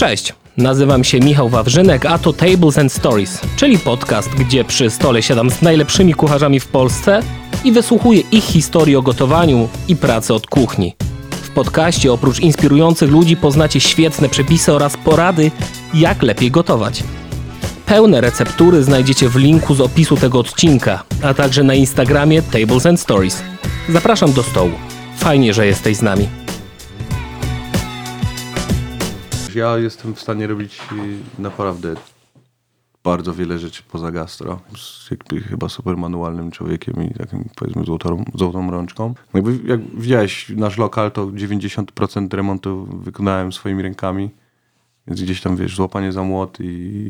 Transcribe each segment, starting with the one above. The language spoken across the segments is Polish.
Cześć, nazywam się Michał Wawrzynek, a to Tables and Stories, czyli podcast, gdzie przy stole siadam z najlepszymi kucharzami w Polsce i wysłuchuję ich historii o gotowaniu i pracy od kuchni. W podcaście oprócz inspirujących ludzi poznacie świetne przepisy oraz porady, jak lepiej gotować. Pełne receptury znajdziecie w linku z opisu tego odcinka, a także na Instagramie Tables and Stories. Zapraszam do stołu. Fajnie, że jesteś z nami. Ja jestem w stanie robić y, naprawdę bardzo wiele rzeczy poza gastro. Jakby chyba super manualnym człowiekiem i takim powiedzmy złotą, złotą rączką. Jakby, jak widziałeś nasz lokal, to 90% remontu wykonałem swoimi rękami. Więc gdzieś tam, wiesz, złapanie za młot i,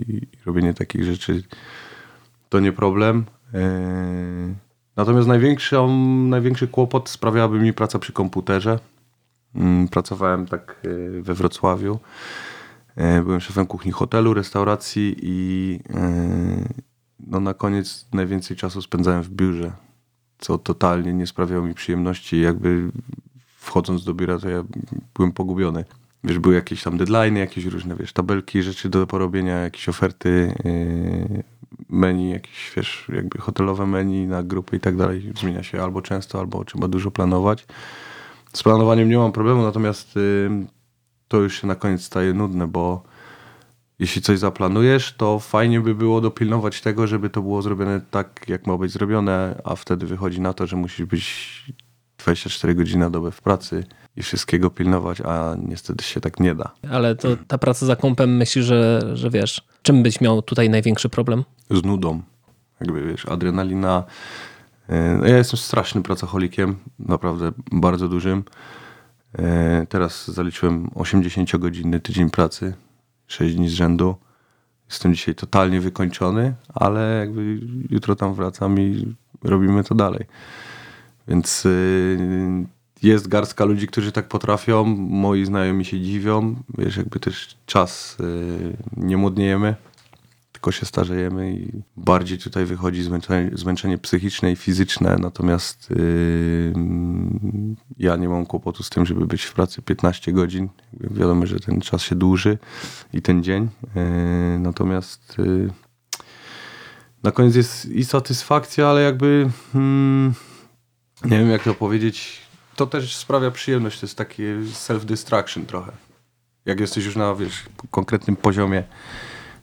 i robienie takich rzeczy to nie problem. Eee, Natomiast największą, największy kłopot sprawiałaby mi praca przy komputerze. Mm, Pracowałem tak e, we Wrocławiu. E, Byłem szefem kuchni hotelu, restauracji i e, no na koniec najwięcej czasu spędzałem w biurze, co totalnie nie sprawiało mi przyjemności. Jakby wchodząc do biura, to ja byłem pogubiony. Wiesz, były jakieś tam deadline, jakieś różne, wiesz, tabelki, rzeczy do porobienia, jakieś oferty, yy, menu, jakieś, wiesz, jakby hotelowe menu na grupy i tak dalej. Zmienia się albo często, albo trzeba dużo planować. Z planowaniem nie mam problemu, natomiast yy, to już się na koniec staje nudne, bo jeśli coś zaplanujesz, to fajnie by było dopilnować tego, żeby to było zrobione tak, jak ma być zrobione, a wtedy wychodzi na to, że musisz być 24 godziny na dobę w pracy i wszystkiego pilnować, a niestety się tak nie da. Ale to ta praca za kąpem myślisz, że, że wiesz, czym byś miał tutaj największy problem? Z nudą. Jakby wiesz, adrenalina. E, no Ja jestem strasznym pracocholikiem, naprawdę bardzo dużym. E, Teraz zaliczyłem 80-godzinny tydzień pracy, 6 dni z rzędu. Jestem dzisiaj totalnie wykończony, ale jakby jutro tam wracam i robimy to dalej. Więc y, jest garstka ludzi, którzy tak potrafią. Moi znajomi się dziwią. Wiesz, jakby też czas nie młodniejemy, tylko się starzejemy i bardziej tutaj wychodzi zmęczenie, zmęczenie psychiczne i fizyczne. Natomiast y, ja nie mam kłopotu z tym, żeby być w pracy 15 godzin. Wiadomo, że ten czas się dłuży i ten dzień. Y, natomiast y, na koniec jest i satysfakcja, ale jakby mm, nie wiem jak to powiedzieć. To też sprawia przyjemność. To jest takie self-distraction trochę. Jak jesteś już na wiesz, konkretnym poziomie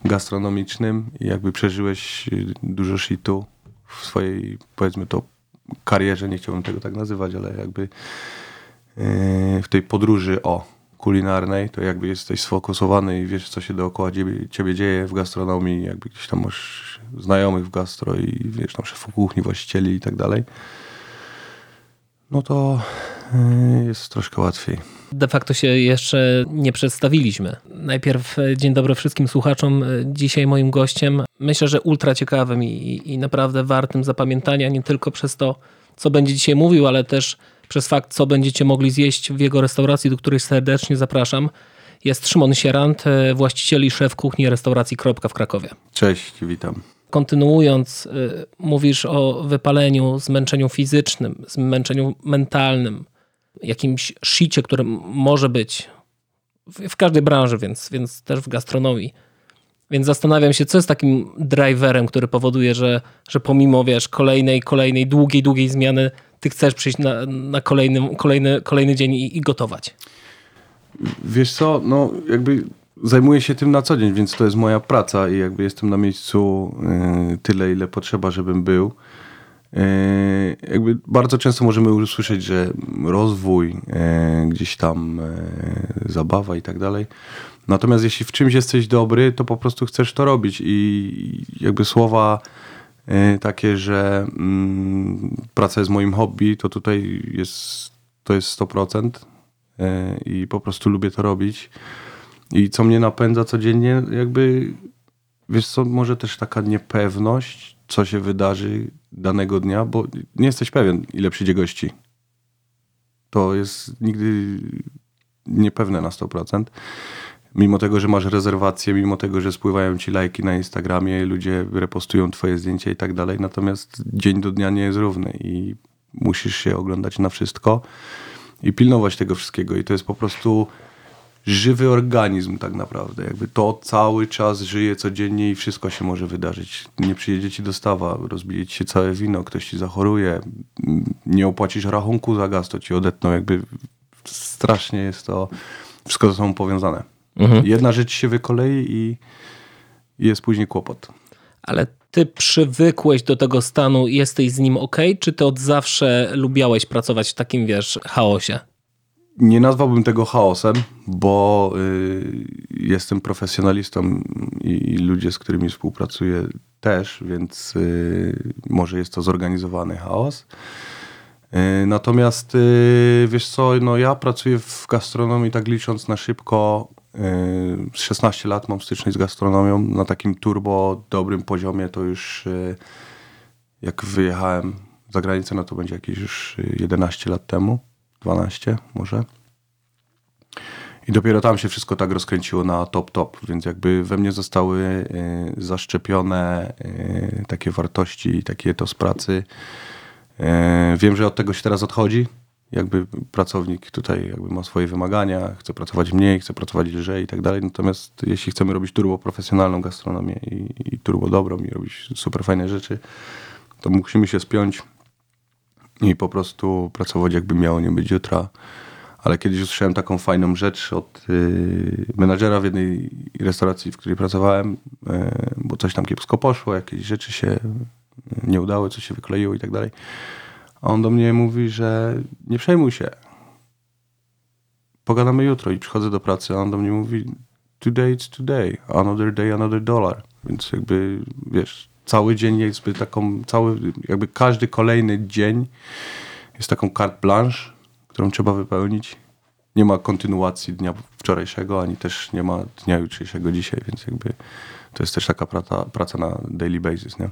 gastronomicznym i jakby przeżyłeś y, dużo shitu w swojej, powiedzmy to, karierze, nie chciałbym tego tak nazywać, ale jakby yy, w tej podróży o kulinarnej, to jakby jesteś sfokusowany i wiesz, co się dookoła ciebie, ciebie dzieje w gastronomii, jakby gdzieś tam masz znajomych w gastro i wiesz, tam szefów kuchni, właścicieli i tak dalej, no to jest troszkę łatwiej. De facto się jeszcze nie przedstawiliśmy. Najpierw e, dzień dobry wszystkim słuchaczom. E, Dzisiaj moim gościem, myślę, że ultra ciekawym i, i naprawdę wartym zapamiętania, nie tylko przez to, co będzie dzisiaj mówił, ale też przez fakt, co będziecie mogli zjeść w jego restauracji, do której serdecznie zapraszam. Jest Szymon Sierant, e, właściciel i szef kuchni restauracji Kropka w Krakowie. Cześć, witam. kontynuując, mówisz o wypaleniu, zmęczeniu fizycznym, zmęczeniu mentalnym, jakimś shicie, które może być w, w każdej branży, więc, więc też w gastronomii. Więc zastanawiam się, co jest takim driverem, który powoduje, że, że pomimo wiesz, kolejnej, kolejnej, długiej, długiej zmiany, ty chcesz przyjść na, na kolejny, kolejny, kolejny dzień i, i gotować. Wiesz co, no jakby zajmuję się tym na co dzień, więc to jest moja praca i jakby jestem na miejscu y, tyle, ile potrzeba, żebym był. Jakby bardzo często możemy usłyszeć, że rozwój, y, gdzieś tam y, zabawa i tak dalej. Natomiast jeśli w czymś jesteś dobry, to po prostu chcesz to robić i jakby słowa y, takie, że mm, praca jest moim hobby, to tutaj jest, to jest 100% y, i po prostu lubię to robić. I co mnie napędza codziennie, jakby, wiesz co, może też taka niepewność, co się wydarzy danego dnia, bo nie jesteś pewien, ile przyjdzie gości. To jest nigdy niepewne na 100%. Mimo tego, że masz rezerwację, mimo tego, że spływają ci lajki na Instagramie, ludzie repostują twoje zdjęcia i tak dalej, natomiast dzień do dnia nie jest równy i musisz się oglądać na wszystko i pilnować tego wszystkiego. I to jest po prostu żywy organizm tak naprawdę. Jakby to cały czas żyje codziennie i wszystko się może wydarzyć. Nie przyjedzie ci dostawa, rozbije ci się całe wino, ktoś ci zachoruje, nie opłacisz rachunku za gaz, to ci odetną. Jakby strasznie jest to wszystko ze sobą powiązane. Jedna rzecz się wykolei i i jest później kłopot. Ale ty przywykłeś do tego stanu i jesteś z nim ok, czy ty od zawsze lubiałeś pracować w takim, wiesz, chaosie? Nie nazwałbym tego chaosem, bo y, jestem profesjonalistą i, i ludzie, z którymi współpracuję też, więc y, może jest to zorganizowany chaos. Y, natomiast y, wiesz co, no ja pracuję w gastronomii, tak licząc na szybko, y, 16 lat mam styczność z gastronomią na takim turbo dobrym poziomie, to już y, jak wyjechałem za granicę, no to będzie jakieś już y, 11 lat temu, 12 może. I dopiero tam się wszystko tak rozkręciło na top, top, więc jakby we mnie zostały y, zaszczepione y, takie wartości i taki etos pracy. Y, wiem, że od tego się teraz odchodzi. Jakby pracownik tutaj jakby ma swoje wymagania, chce pracować mniej, chce pracować lżej i tak dalej. Natomiast jeśli chcemy robić turbo profesjonalną gastronomię i, i turbo dobrą i robić super fajne rzeczy, to musimy się spiąć i po prostu pracować jakby miało nie być jutra. Ale kiedyś usłyszałem taką fajną rzecz od yy, menadżera w jednej restauracji, w której pracowałem, yy, bo coś tam kiepsko poszło, jakieś rzeczy się nie udały, coś się wykleiło i tak dalej. A on do mnie mówi, że nie przejmuj się. Pogadamy jutro i przychodzę do pracy, a on do mnie mówi today it's today, another day, another dollar. Więc jakby, wiesz, cały dzień jakby taką, cały, jakby każdy kolejny dzień jest taką carte blanche, którą trzeba wypełnić. Nie ma kontynuacji dnia wczorajszego, ani też nie ma dnia jutrzejszego dzisiaj, więc jakby to jest też taka praca, praca na daily basis, nie?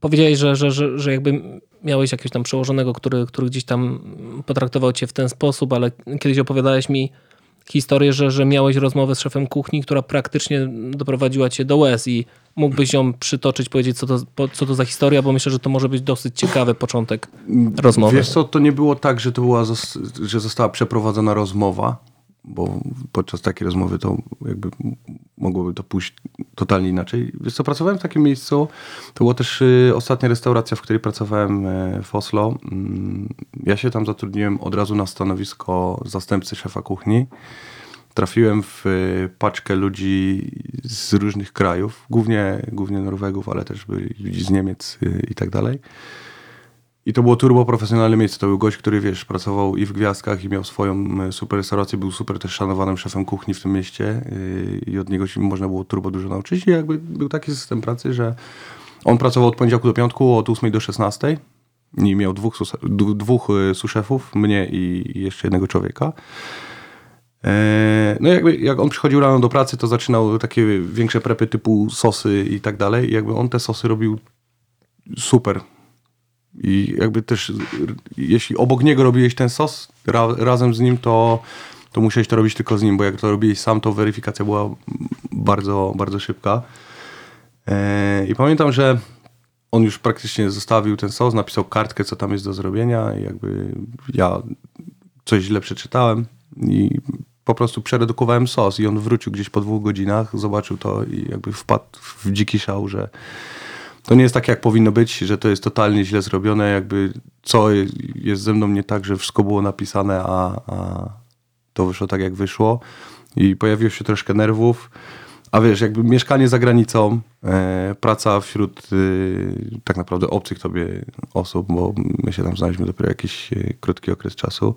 Powiedziałeś, że, że, że, że jakby miałeś jakiegoś tam przełożonego, który, który gdzieś tam potraktował cię w ten sposób, ale kiedyś opowiadałeś mi historię, że, że miałeś rozmowę z szefem kuchni, która praktycznie doprowadziła cię do łez i mógłbyś ją przytoczyć, powiedzieć, co to, co to za historia, bo myślę, że to może być dosyć ciekawy początek rozmowy. Wiesz co, to nie było tak, że to była, że została przeprowadzona rozmowa, bo podczas takiej rozmowy to jakby mogłoby to pójść totalnie inaczej. Wiesz co, pracowałem w takim miejscu, to była też y, ostatnia restauracja, w której pracowałem y, w Oslo. Mm, Ja się tam zatrudniłem od razu na stanowisko zastępcy szefa kuchni. Trafiłem w y, paczkę ludzi z różnych krajów, głównie, głównie Norwegów, ale też ludzi z Niemiec y, i tak dalej. I to było turbo profesjonalne miejsce. To był gość, który wiesz, pracował i w gwiazdkach i miał swoją e, super restaurację, był super też szanowanym szefem kuchni w tym mieście i od niego się można było turbo dużo nauczyć. I jakby był taki system pracy, że on pracował od poniedziałku do piątku, od 8 do 16 i miał dwóch, dwóch suszefów, mnie i jeszcze jednego człowieka. E, No jakby jak on przychodził rano do pracy, to zaczynał takie większe prepy typu sosy i tak dalej. I jakby on te sosy robił super. I jakby też, jeśli obok niego robiłeś ten sos, ra, razem z nim, to, to musiałeś to robić tylko z nim, bo jak to robiłeś sam, to weryfikacja była bardzo, bardzo szybka. E, I pamiętam, że on już praktycznie zostawił ten sos, napisał kartkę, co tam jest do zrobienia i jakby ja coś źle przeczytałem i po prostu przeredukowałem sos i on wrócił gdzieś po dwóch godzinach, zobaczył to i jakby wpadł w dziki szał, że to nie jest tak, jak powinno być, że to jest totalnie źle zrobione, jakby co jest ze mną nie tak, że wszystko było napisane, a, a to wyszło tak, jak wyszło. I pojawiło się troszkę nerwów. A wiesz, jakby mieszkanie za granicą, e, praca wśród e, tak naprawdę obcych tobie osób, bo my się tam znaliśmy dopiero jakiś e, krótki okres czasu.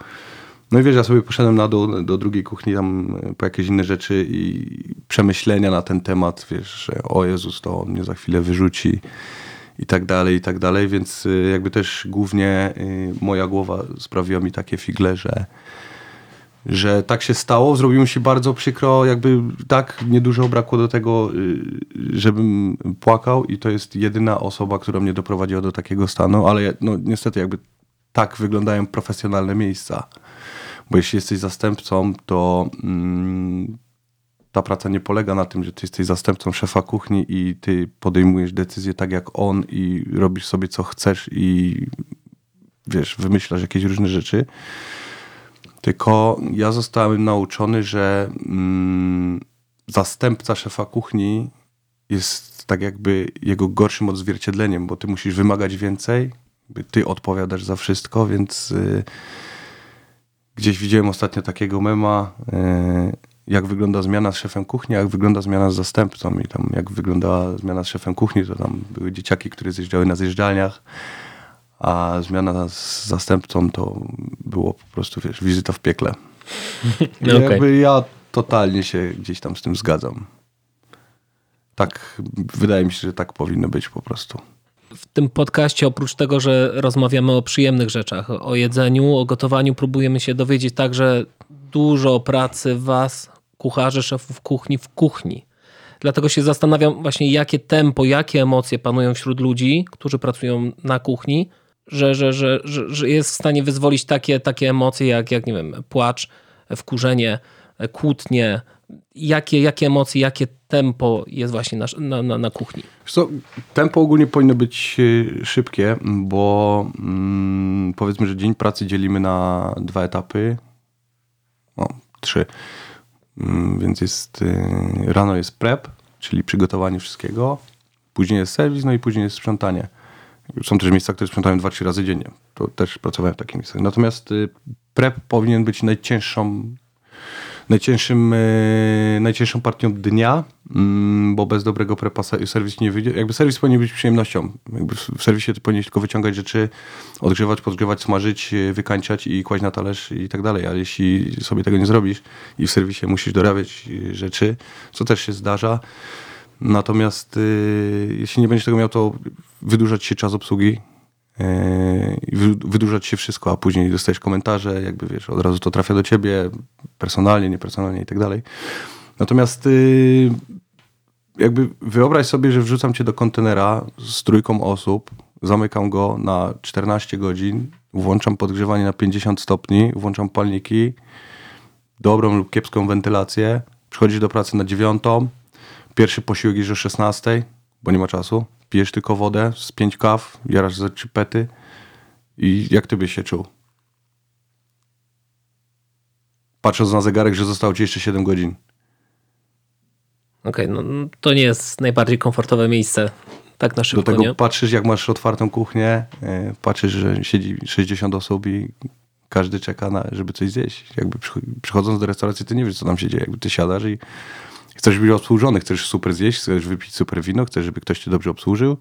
No i wiesz, ja sobie poszedłem na dół do drugiej kuchni tam e, po jakieś inne rzeczy i przemyślenia na ten temat, wiesz, że o Jezus, to on mnie za chwilę wyrzuci i tak dalej, i tak dalej, więc e, jakby też głównie e, moja głowa sprawiła mi takie figle, że że tak się stało. Zrobiło mi się bardzo przykro, jakby tak niedużo brakło do tego, żebym płakał i to jest jedyna osoba, która mnie doprowadziła do takiego stanu, ale no niestety jakby tak wyglądają profesjonalne miejsca. Bo jeśli jesteś zastępcą, to mm, ta praca nie polega na tym, że ty jesteś zastępcą szefa kuchni i ty podejmujesz decyzje tak jak on i robisz sobie co chcesz i wiesz, wymyślasz jakieś różne rzeczy. Tylko ja zostałem nauczony, że mm, zastępca szefa kuchni jest tak jakby jego gorszym odzwierciedleniem, bo ty musisz wymagać więcej, ty odpowiadasz za wszystko, więc y, gdzieś widziałem ostatnio takiego mema, y, jak wygląda zmiana z szefem kuchni, jak wygląda zmiana z zastępcą i tam jak wyglądała zmiana z szefem kuchni, to tam były dzieciaki, które zjeżdżały na zjeżdżalniach, a zmiana z zastępcą to było po prostu, wiesz, wizyta w piekle. No okej. Jakby ja totalnie się gdzieś tam z tym zgadzam. Tak, wydaje mi się, że tak powinno być po prostu. W tym podcaście, oprócz tego, że rozmawiamy o przyjemnych rzeczach, o jedzeniu, o gotowaniu, próbujemy się dowiedzieć także dużo pracy was, kucharzy, szefów kuchni w kuchni. Dlatego się zastanawiam właśnie, jakie tempo, jakie emocje panują wśród ludzi, którzy pracują na kuchni, że, że, że, że, że jest w stanie wyzwolić takie, takie emocje jak, jak, nie wiem, płacz, wkurzenie, kłótnie. Jakie, jakie emocje, jakie tempo jest właśnie na, na, na, na kuchni? Co, tempo ogólnie powinno być e, szybkie, bo mm, powiedzmy, że dzień pracy dzielimy na dwa etapy. O, trzy. Mm, więc jest e, rano jest prep, czyli przygotowanie wszystkiego. Później jest serwis, no i później jest sprzątanie. Są też miejsca, które sprzątają dwa, trzy razy dziennie. To też pracowałem w takich miejscach. Natomiast y, prep powinien być najcięższą najcięższym, e, najcięższą partią dnia, mm, bo bez dobrego prepa se- serwis nie wyjdzie. Jakby serwis powinien być przyjemnością. Jakby w serwisie ty powinieneś tylko wyciągać rzeczy, odgrzewać, podgrzewać, smażyć, e, wykańczać i kłaść na talerz i tak dalej. Ale jeśli sobie tego nie zrobisz i w serwisie musisz dorabiać e, rzeczy, co też się zdarza, natomiast jeśli nie będziesz tego miał, to wydłużać się czas obsługi, wydłużać się wszystko, a później dostajesz komentarze, jakby wiesz, od razu to trafia do ciebie personalnie, niepersonalnie i tak dalej. Natomiast yy, jakby wyobraź sobie, że wrzucam cię do kontenera z trójką osób, zamykam go na 14 godzin, włączam podgrzewanie na 50 stopni, włączam palniki, dobrą lub kiepską wentylację, przychodzisz do pracy na dziewiątą, pierwszy posiłek jest o 16, bo nie ma czasu, pijesz tylko wodę z pięć kaw, jarasz za trzy pety i jak ty byś się czuł? Patrząc na zegarek, że zostało ci jeszcze 7 godzin. Okej, no no to nie jest najbardziej komfortowe miejsce, tak na Do szybko, tego nie? patrzysz, jak masz otwartą kuchnię, yy, patrzysz, że siedzi 60 osób i każdy czeka, na, żeby coś zjeść. Jakby przycho- przychodząc do restauracji, ty nie wiesz, co tam się dzieje. Jakby ty siadasz i chcesz być obsłużony, chcesz super zjeść, chcesz wypić super wino, chcesz, żeby ktoś cię dobrze obsłużył.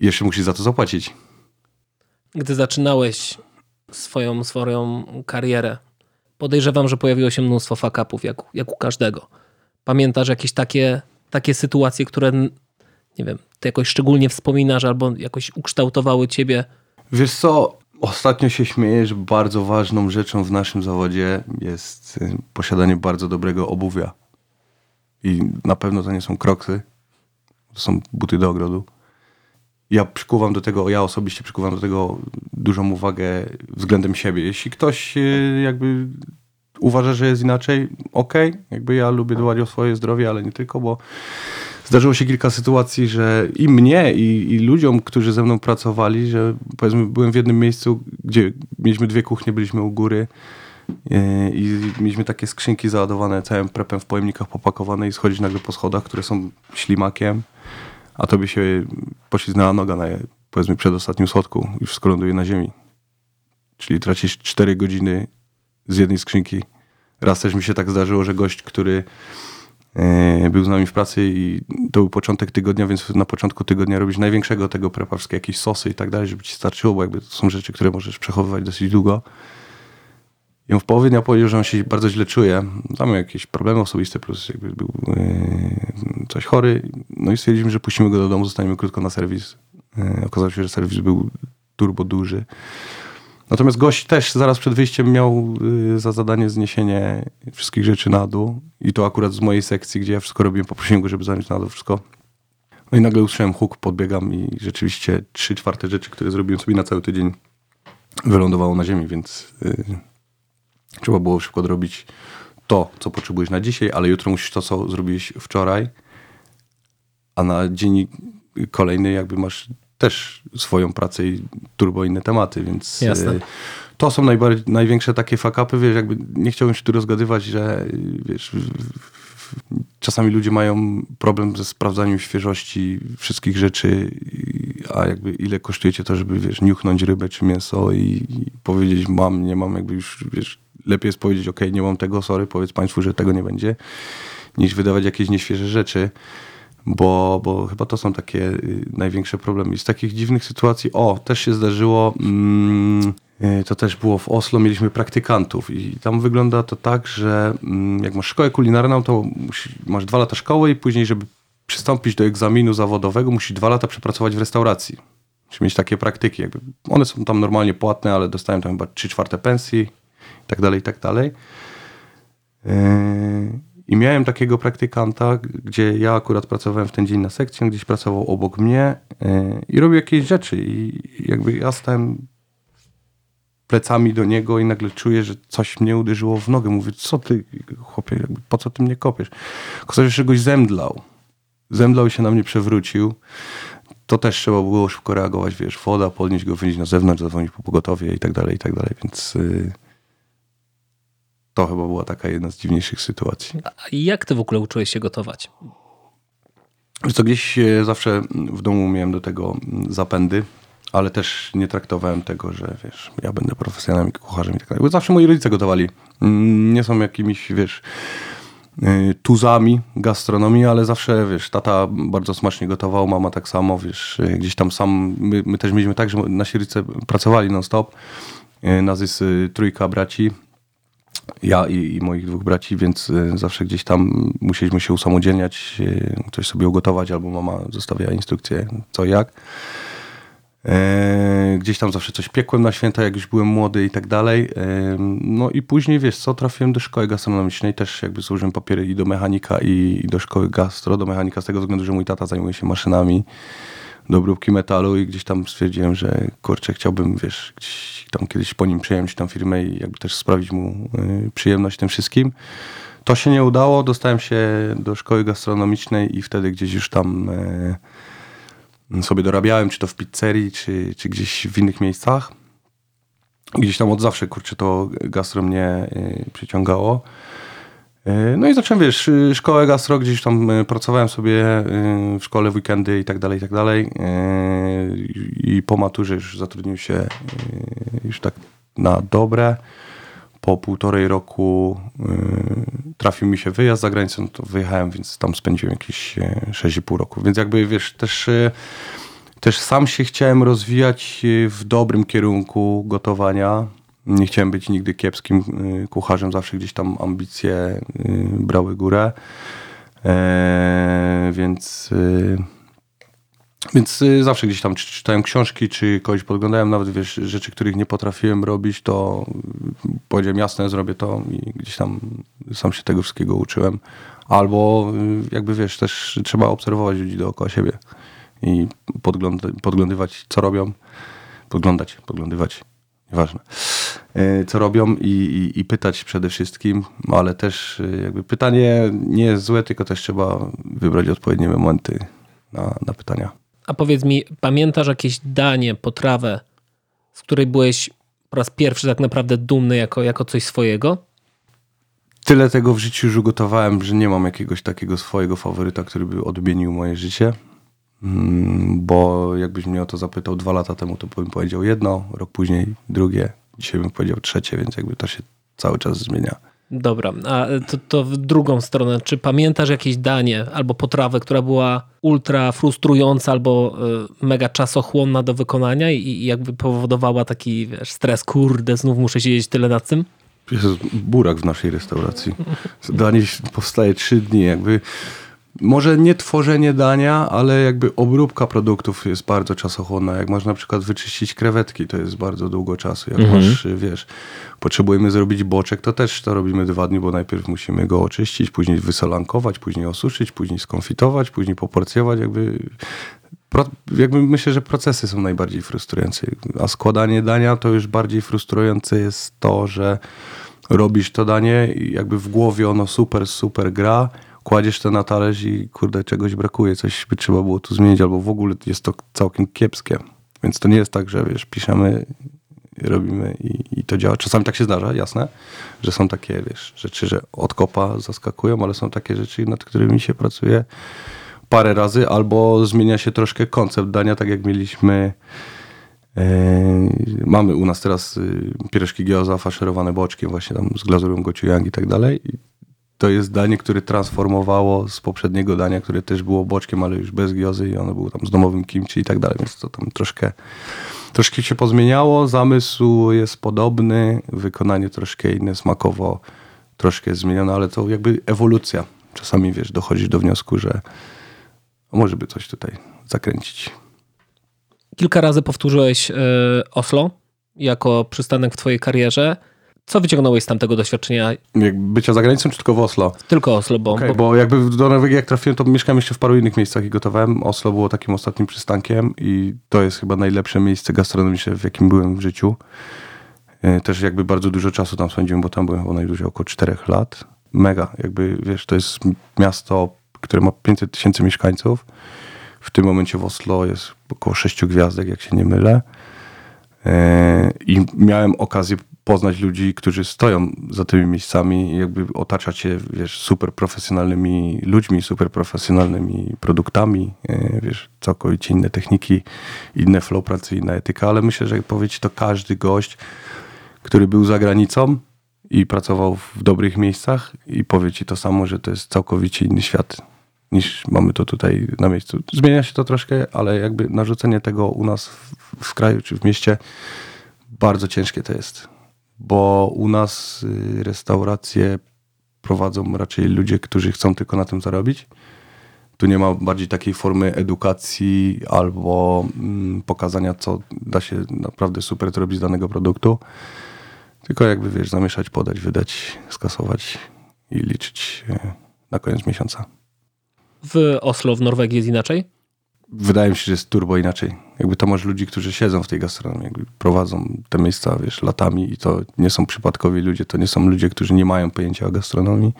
I jeszcze musisz za to zapłacić. Gdy zaczynałeś swoją, swoją karierę, podejrzewam, że pojawiło się mnóstwo fakapów, jak, jak u każdego. Pamiętasz jakieś takie, takie sytuacje, które, nie wiem, ty jakoś szczególnie wspominasz albo jakoś ukształtowały ciebie? Wiesz co, ostatnio się śmieję, że bardzo ważną rzeczą w naszym zawodzie jest y, posiadanie bardzo dobrego obuwia. I na pewno to nie są kroksy, to są buty do ogrodu. Ja przykuwam do tego, ja osobiście przykuwam do tego dużą uwagę względem siebie. Jeśli ktoś y, jakby uważa, że jest inaczej, okej, jakby ja lubię dbać o swoje zdrowie, ale nie tylko, bo zdarzyło się kilka sytuacji, że i mnie, i, i ludziom, którzy ze mną pracowali, że powiedzmy byłem w jednym miejscu, gdzie mieliśmy dwie kuchnie, byliśmy u góry i mieliśmy takie skrzynki załadowane całym prepem w pojemnikach popakowane i schodzić nagle po schodach, które są ślimakiem, a tobie się poślizgnęła noga na powiedzmy przedostatnim schodku i wszystko ląduje na ziemi. Czyli tracisz 4 godziny z jednej skrzynki. Raz też mi się tak zdarzyło, że gość, który e, był z nami w pracy i to był początek tygodnia, więc na początku tygodnia robisz największego tego prepa, wszystkie jakieś sosy i tak dalej, żeby ci starczyło, bo jakby to są rzeczy, które możesz przechowywać dosyć długo. I on w połowie dnia powiedział, że on się bardzo źle czuje. Tam jakieś problemy osobiste, plus jakby był e, coś chory. No i stwierdziliśmy, że puścimy go do domu, zostaniemy krótko na serwis. E, okazało się, że serwis był turbo duży. Natomiast gość też zaraz przed wyjściem miał y, za zadanie zniesienie wszystkich rzeczy na dół. I to akurat z mojej sekcji, gdzie ja wszystko robiłem, poprosiłem go, żeby zanieść na dół wszystko. No i nagle usłyszałem huk, podbiegam i rzeczywiście trzy czwarte rzeczy, które zrobiłem sobie na cały tydzień wylądowało na ziemi, więc y, trzeba było szybko zrobić to, co potrzebujesz na dzisiaj, ale jutro musisz to, co zrobiłeś wczoraj, a na dzień kolejny jakby masz też swoją pracę i turbo inne tematy, więc Jasne. y, to są najbardziej, największe takie fakapy, wiesz, jakby nie chciałbym się tu rozgadywać, że wiesz, czasami ludzie mają problem ze sprawdzaniem świeżości wszystkich rzeczy, a jakby ile kosztuje cię to, żeby, wiesz, niuchnąć rybę czy mięso i, i powiedzieć mam, nie mam, jakby już, wiesz, lepiej jest powiedzieć, ok, nie mam tego, sorry, powiedz państwu, że tego nie będzie, niż wydawać jakieś nieświeże rzeczy bo, bo chyba to są takie y, największe problemy. Z takich dziwnych sytuacji, o, też się zdarzyło, mm, y, to też było w Oslo, mieliśmy praktykantów i tam wygląda to tak, że mm, jak masz szkołę kulinarną, to masz dwa lata szkoły i później, żeby przystąpić do egzaminu zawodowego, musisz dwa lata przepracować w restauracji. Musisz mieć takie praktyki. Jakby. One są tam normalnie płatne, ale dostają tam chyba 3 czwarte pensji i tak dalej, i tak dalej. Yy, I miałem takiego praktykanta, gdzie ja akurat pracowałem w ten dzień na sekcji, on gdzieś pracował obok mnie yy, i robił jakieś rzeczy. I jakby ja stałem plecami do niego i nagle czuję, że coś mnie uderzyło w nogę. Mówię, co ty, chłopie, po co ty mnie kopiesz? Ktoś jeszcze czegoś zemdlał. Zemdlał i się na mnie przewrócił. To też trzeba było szybko reagować, wiesz, woda, podnieść go, wynieść na zewnątrz, zadzwonić po pogotowie i tak dalej, i tak dalej, więc... Yy, to chyba była taka jedna z dziwniejszych sytuacji. A jak ty w ogóle uczyłeś się gotować? Wiesz co, gdzieś e, zawsze w domu miałem do tego zapędy, ale też nie traktowałem tego, że wiesz, ja będę profesjonalnym kucharzem i tak dalej. Bo zawsze moi rodzice gotowali. Mm, Nie są jakimiś, wiesz, y, tuzami gastronomii, ale zawsze, wiesz, tata bardzo smacznie gotował, mama tak samo, wiesz, y, gdzieś tam sam, my, my też mieliśmy tak, że nasi rodzice pracowali non-stop. Nas jest trójka braci, ja i, i moich dwóch braci, więc y, zawsze gdzieś tam musieliśmy się usamodzielniać, coś sobie ugotować, albo mama zostawiała instrukcje co jak. E, Gdzieś tam zawsze coś piekłem na święta, jak już byłem młody i tak dalej. E, No i później, wiesz co, trafiłem do szkoły gastronomicznej, też jakby złożyłem papiery i do mechanika i, i do szkoły gastro, do mechanika z tego względu, że mój tata zajmuje się maszynami do obróbki metalu i gdzieś tam stwierdziłem, że kurczę, chciałbym, wiesz, gdzieś tam kiedyś po nim przejąć tam firmę i jakby też sprawić mu y, przyjemność tym wszystkim. To się nie udało, dostałem się do szkoły gastronomicznej i wtedy gdzieś już tam y, sobie dorabiałem, czy to w pizzerii, czy, czy gdzieś w innych miejscach. Gdzieś tam od zawsze, kurczę, to gastro mnie y, przyciągało. Y, No i zacząłem, wiesz, y, szkołę gastro, gdzieś tam y, pracowałem sobie y, w szkole w weekendy i tak dalej, i tak dalej. Y, I po maturze już zatrudniłem się już tak na dobre. Po półtorej roku trafił mi się wyjazd za granicę, no to wyjechałem, więc tam spędziłem jakieś y, 6,5 roku. Więc jakby, wiesz, też, też sam się chciałem rozwijać w dobrym kierunku gotowania. Nie chciałem być nigdy kiepskim y, kucharzem, zawsze gdzieś tam ambicje y, brały górę. E, więc, y, więc zawsze gdzieś tam czy czytałem książki, czy kogoś podglądałem, nawet wiesz, rzeczy, których nie potrafiłem robić, to powiedziałem jasne, zrobię to i gdzieś tam sam się tego wszystkiego uczyłem. Albo jakby wiesz, też trzeba obserwować ludzi dookoła siebie i podgląd- podglądywać, co robią. Podglądać, podglądywać, nieważne. Y, Co robią i, i, i pytać przede wszystkim, ale też y, jakby pytanie nie jest złe, tylko też trzeba wybrać odpowiednie momenty na, na pytania. A powiedz mi, pamiętasz jakieś danie, potrawę, z której byłeś po raz pierwszy tak naprawdę dumny jako, jako coś swojego? Tyle tego w życiu już ugotowałem, że nie mam jakiegoś takiego swojego faworyta, który by odmienił moje życie. Mm, Bo jakbyś mnie o to zapytał dwa lata temu, to bym powiedział jedno, rok później drugie, dzisiaj bym powiedział trzecie, więc jakby to się cały czas zmienia. Dobra, a to, to w drugą stronę. Czy pamiętasz jakieś danie albo potrawę, która była ultra frustrująca albo y, mega czasochłonna do wykonania i, i jakby powodowała taki wiesz, stres, kurde, znów muszę siedzieć tyle nad tym? Jest burak w naszej restauracji. Danie powstaje trzy dni. Jakby może nie tworzenie dania, ale jakby obróbka produktów jest bardzo czasochłonna. Jak masz na przykład wyczyścić krewetki, to jest bardzo długo czasu. Jak masz, wiesz, potrzebujemy zrobić boczek, to też to robimy dwa dni, bo najpierw musimy go oczyścić, później wysolankować, później osuszyć, później skonfitować, później poporcjować. Jakby Pro, jakby myślę, że procesy są najbardziej frustrujące, a składanie dania to już bardziej frustrujące jest to, że robisz to danie i jakby w głowie ono super, super gra, kładziesz to na talerz i kurde czegoś brakuje, coś by trzeba było tu zmienić, albo w ogóle jest to całkiem kiepskie. Więc to nie jest tak, że wiesz, piszemy robimy i, i to działa. Czasami tak się zdarza, jasne, że są takie, wiesz, rzeczy, że od kopa zaskakują, ale są takie rzeczy, nad którymi się pracuje parę razy, albo zmienia się troszkę koncept dania, tak jak mieliśmy e, mamy u nas teraz y, pierożki gyoza faszerowane boczkiem, właśnie tam z glazurą gochujang i tak dalej. I to jest danie, które transformowało z poprzedniego dania, które też było boczkiem, ale już bez giozy i ono było tam z domowym kimchi i tak dalej, więc to tam troszkę, troszkę się pozmieniało. Zamysł jest podobny, wykonanie troszkę inne, smakowo troszkę zmienione, ale to jakby ewolucja. Czasami, wiesz, dochodzisz do wniosku, że może by coś tutaj zakręcić. Kilka razy powtórzyłeś y, Oslo jako przystanek w twojej karierze. Co wyciągnąłeś z tamtego doświadczenia? Jak bycia za granicą, czy tylko w Oslo? Tylko Oslo, bo, Okay, bo bo jakby do Norwegii jak trafiłem, to mieszkałem jeszcze w paru innych miejscach i gotowałem. Oslo było takim ostatnim przystankiem i to jest chyba najlepsze miejsce gastronomiczne, w jakim byłem w życiu. E, Też jakby bardzo dużo czasu tam spędziłem, bo tam byłem chyba najdłużej około 4 lat. Mega, jakby wiesz, to jest miasto, które ma 500 tysięcy mieszkańców. W tym momencie w Oslo jest około 6 gwiazdek, jak się nie mylę. E, I miałem okazję poznać ludzi, którzy stoją za tymi miejscami i jakby otaczać się, wiesz, super profesjonalnymi ludźmi, super profesjonalnymi produktami, e, wiesz, całkowicie inne techniki, inne flow pracy, inna etyka, ale myślę, że jak powiedzieć to każdy gość, który był za granicą i pracował w dobrych miejscach i powie ci to samo, że to jest całkowicie inny świat niż mamy to tutaj na miejscu. Zmienia się to troszkę, ale jakby narzucenie tego u nas w, w kraju czy w mieście bardzo ciężkie to jest, bo u nas y, restauracje prowadzą raczej ludzie, którzy chcą tylko na tym zarobić. Tu nie ma bardziej takiej formy edukacji albo mm, pokazania, co da się naprawdę super zrobić z danego produktu. Tylko jakby, wiesz, zamieszać, podać, wydać, skasować i liczyć y, na koniec miesiąca. w Oslo, w Norwegii jest inaczej? Wydaje mi się, że jest turbo inaczej. Jakby to masz ludzi, którzy siedzą w tej gastronomii, jakby prowadzą te miejsca, wiesz, latami i to nie są przypadkowi ludzie, to nie są ludzie, którzy nie mają pojęcia o gastronomii.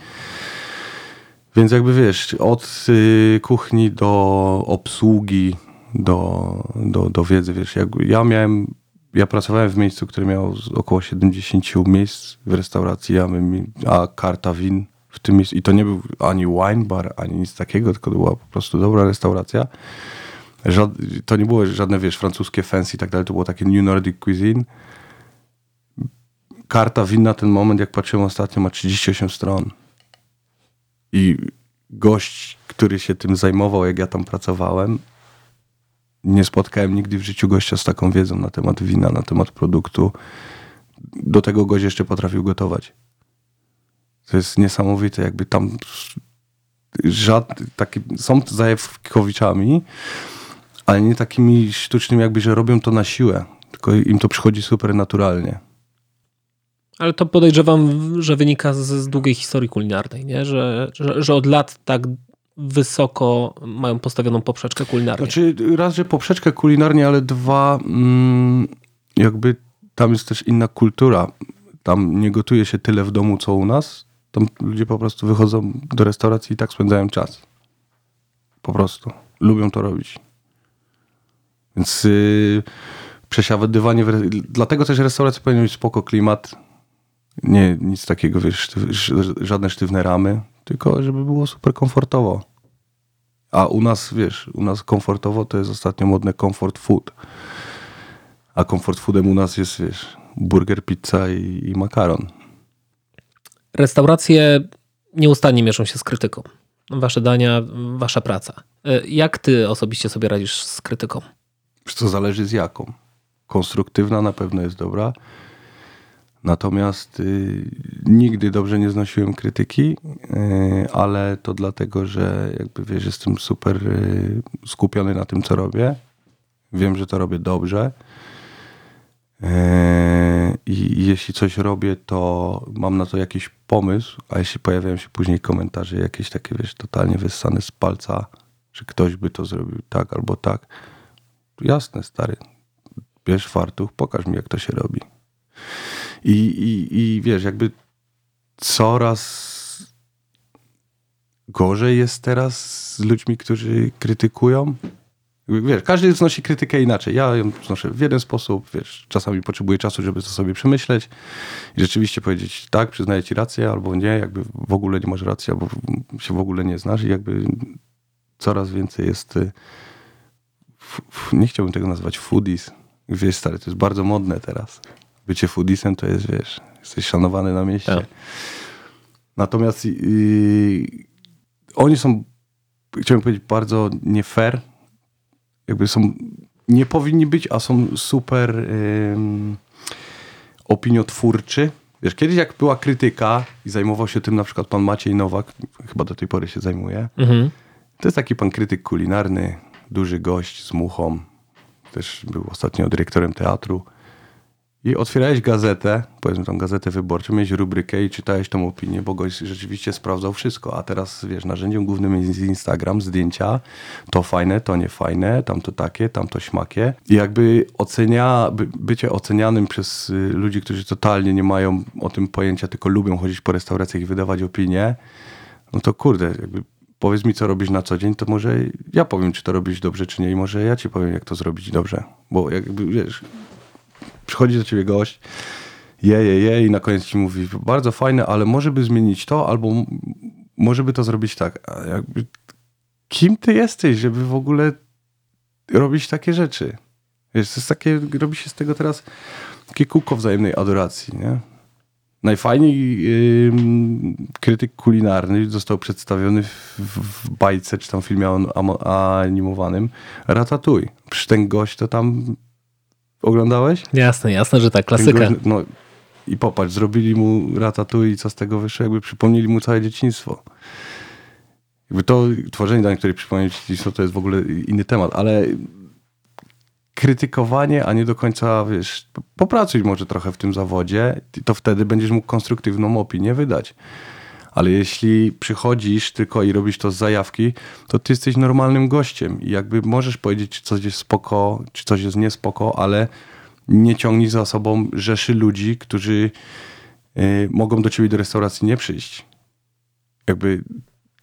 Więc jakby wiesz, od y, kuchni do obsługi, do, do, do wiedzy, wiesz, jakby ja miałem, ja pracowałem w miejscu, które miało około 70 miejsc w restauracji, a, my, a karta win w tym miejscu, i to nie był ani wine bar, ani nic takiego, tylko to była po prostu dobra restauracja. Żad, to nie było żadne, wiesz, francuskie fancy i tak dalej, to było takie New Nordic Cuisine. Karta win na ten moment, jak patrzyłem ostatnio, ma 38 stron. I gość, który się tym zajmował, jak ja tam pracowałem, nie spotkałem nigdy w życiu gościa z taką wiedzą na temat wina, na temat produktu. Do tego gość jeszcze potrafił gotować. To jest niesamowite, jakby tam żad, takie, są zajawkowiczami, ale nie takimi sztucznymi, jakby, że robią to na siłę, tylko im to przychodzi super naturalnie. Ale to podejrzewam, że wynika z, z długiej historii kulinarnej, nie? Że, że, że od lat tak wysoko mają postawioną poprzeczkę kulinarnie. Znaczy, raz, że poprzeczkę kulinarnie, ale dwa, mm, jakby tam jest też inna kultura. Tam nie gotuje się tyle w domu, co u nas. Tam ludzie po prostu wychodzą do restauracji i tak spędzają czas. Po prostu. Lubią to robić. Więc yy, przesiadywanie... W, dlatego też restauracja powinna mieć spoko klimat. Nie, nic takiego, wiesz, sztyw- żadne sztywne ramy. Tylko, żeby było super komfortowo. A u nas, wiesz, u nas komfortowo to jest ostatnio modne comfort food. A comfort foodem u nas jest, wiesz, burger, pizza i, i makaron. Restauracje nieustannie mieszą się z krytyką. Wasze dania, wasza praca. Y, Jak ty osobiście sobie radzisz z krytyką? Wiesz co zależy z jaką. Konstruktywna na pewno jest dobra. Natomiast y, nigdy dobrze nie znosiłem krytyki, y, ale to dlatego, że jakby wiesz, jestem super y, skupiony na tym, co robię. Wiem, że to robię dobrze. I jeśli coś robię, to mam na to jakiś pomysł, a jeśli pojawiają się później komentarze jakieś takie, wiesz, totalnie wyssane z palca, że ktoś by to zrobił tak albo tak, Jasne, stary. Bierz fartuch, pokaż mi, jak to się robi. I, i, i wiesz, jakby coraz gorzej jest teraz z ludźmi, którzy krytykują. Wiesz, każdy znosi krytykę inaczej. Ja ją znoszę w jeden sposób, wiesz, czasami potrzebuję czasu, żeby to sobie przemyśleć i rzeczywiście powiedzieć tak, przyznaję ci rację, albo nie, jakby w ogóle nie masz racji, albo się w ogóle nie znasz i jakby coraz więcej jest, y, nie chciałbym tego nazywać foodies. Wiesz, stary, to jest bardzo modne teraz. Bycie foodiesem to jest, wiesz, jesteś szanowany na mieście. Tak. Natomiast oni są, chciałbym powiedzieć, bardzo nie fair. Jakby są, nie powinni być, a są super ym, opiniotwórczy. Wiesz, kiedyś jak była krytyka i zajmował się tym na przykład pan Maciej Nowak, chyba do tej pory się zajmuje, Mhm. to jest taki pan krytyk kulinarny, duży gość z muchą. Też był ostatnio dyrektorem teatru. I otwierałeś gazetę, powiedzmy tą gazetę wyborczą, miałeś rubrykę i czytałeś tą opinię, bo gość rzeczywiście sprawdzał wszystko. A teraz, wiesz, narzędziem głównym jest Instagram, zdjęcia, to fajne, to nie fajne, tamto takie, tamto śmakie. I jakby ocenia, by, bycie ocenianym przez y, ludzi, którzy totalnie nie mają o tym pojęcia, tylko lubią chodzić po restauracjach i wydawać opinie, no to kurde, jakby powiedz mi, co robisz na co dzień, to może ja powiem, czy to robisz dobrze, czy nie i może ja ci powiem, jak to zrobić dobrze. Bo jakby, wiesz, przychodzi do ciebie gość, je, je, je i na koniec ci mówi, bardzo fajne, ale może by zmienić to, albo może by to zrobić tak. A jakby, kim ty jesteś, żeby w ogóle robić takie rzeczy? Wiesz, to jest takie, robi się z tego teraz takie kółko wzajemnej adoracji, nie? Najfajniej ym, krytyk kulinarny został przedstawiony w, w bajce, czy tam filmie animowanym Ratatouille. Przecież ten gość to tam oglądałeś? Jasne, jasne, że tak, klasyka. gość, no i popatrz, zrobili mu Ratatouille i co z tego wyszło? Jakby przypomnieli mu całe dzieciństwo. Jakby to tworzenie dań, które przypomnieli dzieciństwo, to jest w ogóle inny temat, ale krytykowanie, a nie do końca, wiesz, popracuj może trochę w tym zawodzie, to wtedy będziesz mógł konstruktywną opinię wydać. Ale jeśli przychodzisz tylko i robisz to z zajawki, to ty jesteś normalnym gościem i jakby możesz powiedzieć, czy coś jest spoko, czy coś jest niespoko, ale nie ciągnij za sobą rzeszy ludzi, którzy y, mogą do ciebie do restauracji nie przyjść. Jakby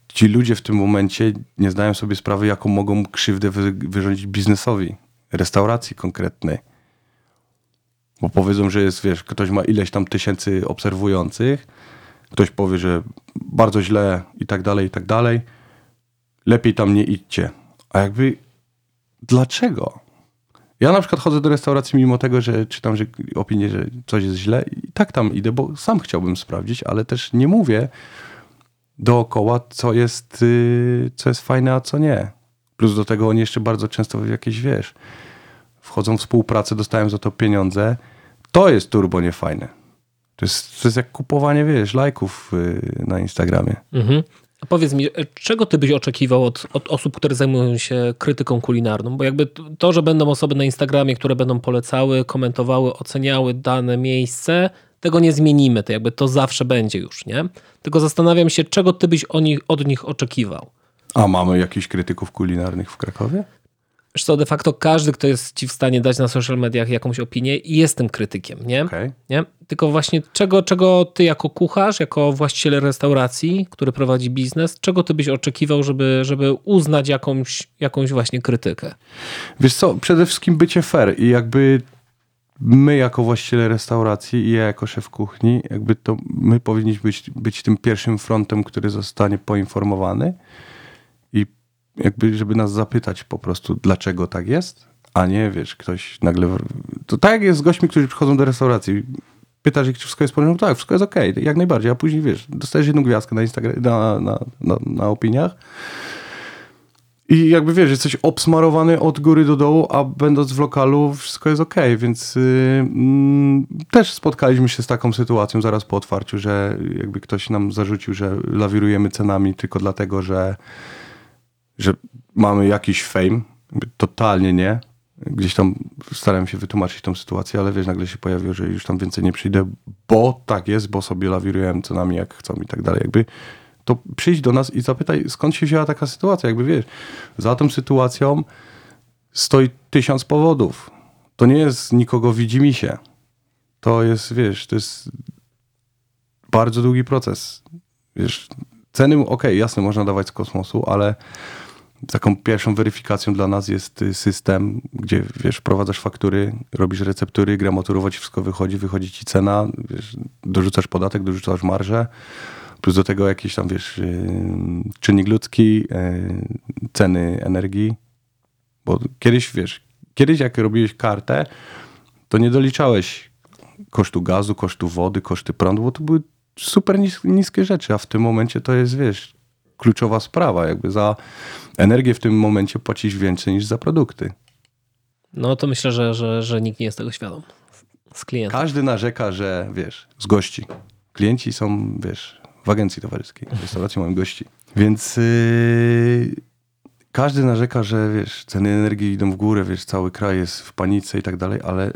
ci ludzie w tym momencie nie zdają sobie sprawy, jaką mogą krzywdę wy, wyrządzić biznesowi, restauracji konkretnej. Bo powiedzą, że jest, wiesz, ktoś ma ileś tam tysięcy obserwujących, ktoś powie, że bardzo źle i tak dalej, i tak dalej. Lepiej tam nie idźcie. A jakby dlaczego? Ja na przykład chodzę do restauracji mimo tego, że czytam że opinię, że coś jest źle i tak tam idę, bo sam chciałbym sprawdzić, ale też nie mówię dookoła, co jest, yy, co jest fajne, a co nie. Plus do tego oni jeszcze bardzo często w jakieś, wiesz, wchodzą w współpracę, dostają za to pieniądze. To jest turbo niefajne. To jest, to jest jak kupowanie, wiesz, lajków yy, na Instagramie. Mhm. A powiedz mi, e, czego ty byś oczekiwał od, od osób, które zajmują się krytyką kulinarną? Bo jakby to, że będą osoby na Instagramie, które będą polecały, komentowały, oceniały dane miejsce, tego nie zmienimy. To jakby to zawsze będzie już, nie? Tylko zastanawiam się, czego ty byś nich, od nich oczekiwał. A mamy jakichś krytyków kulinarnych w Krakowie? Wiesz co, de facto każdy, kto jest ci w stanie dać na social mediach jakąś opinię, jest tym krytykiem, nie? Okej. nie? Tylko właśnie czego, czego ty jako kucharz, jako właściciel restauracji, który prowadzi biznes, czego ty byś oczekiwał, żeby, żeby uznać jakąś, jakąś właśnie krytykę? Wiesz co, przede wszystkim bycie fair i jakby my jako właściciele restauracji i ja jako szef kuchni, jakby to my powinniśmy być, być tym pierwszym frontem, który zostanie poinformowany jakby, żeby nas zapytać po prostu, dlaczego tak jest, a nie, wiesz, ktoś nagle... To tak jest z gośćmi, którzy przychodzą do restauracji, pytasz ich, czy wszystko jest w porządku? Tak, wszystko jest okej, jak najbardziej, a później, wiesz, dostajesz jedną gwiazdkę na Instagram, na, na, na, na opiniach i jakby wiesz, jesteś obsmarowany od góry do dołu, a będąc w lokalu wszystko jest okej, więc yy, mm, też spotkaliśmy się z taką sytuacją zaraz po otwarciu, że jakby ktoś nam zarzucił, że lawirujemy cenami tylko dlatego, że, że mamy jakiś fame. Totalnie nie. Gdzieś tam starałem się wytłumaczyć tą sytuację, ale wiesz, nagle się pojawiło, że już tam więcej nie przyjdę, bo tak jest, bo sobie lawirujemy cenami jak chcą i tak dalej. Jakby to przyjdź do nas i zapytaj, skąd się wzięła taka sytuacja. Jakby wiesz, za tą sytuacją stoi tysiąc powodów. To nie jest nikogo widzi mi się. To jest, wiesz, to jest bardzo długi proces. Wiesz, ceny, okej, jasne, można dawać z kosmosu, ale taką pierwszą weryfikacją dla nas jest y, system, gdzie wiesz, wprowadzasz faktury, robisz receptury, gramaturowo ci wszystko wychodzi, wychodzi ci cena, wiesz, dorzucasz podatek, dorzucasz marżę, plus do tego jakiś tam, wiesz, y, czynnik ludzki, y, ceny energii, bo kiedyś, wiesz, kiedyś jak robiłeś kartę, to nie doliczałeś kosztu gazu, kosztu wody, koszty prądu, bo to były super nis niskie rzeczy, a w tym momencie to jest, wiesz, kluczowa sprawa. Jakby za energię w tym momencie płacisz więcej niż za produkty. No to myślę, że, że, że nikt nie jest tego świadom z klienta. Każdy narzeka, że, wiesz, z gości. Klienci są, wiesz, w agencji towarzyskiej, w restauracji mamy gości. Więc yy, każdy narzeka, że, wiesz, ceny energii idą w górę, wiesz, cały kraj jest w panice i tak dalej, ale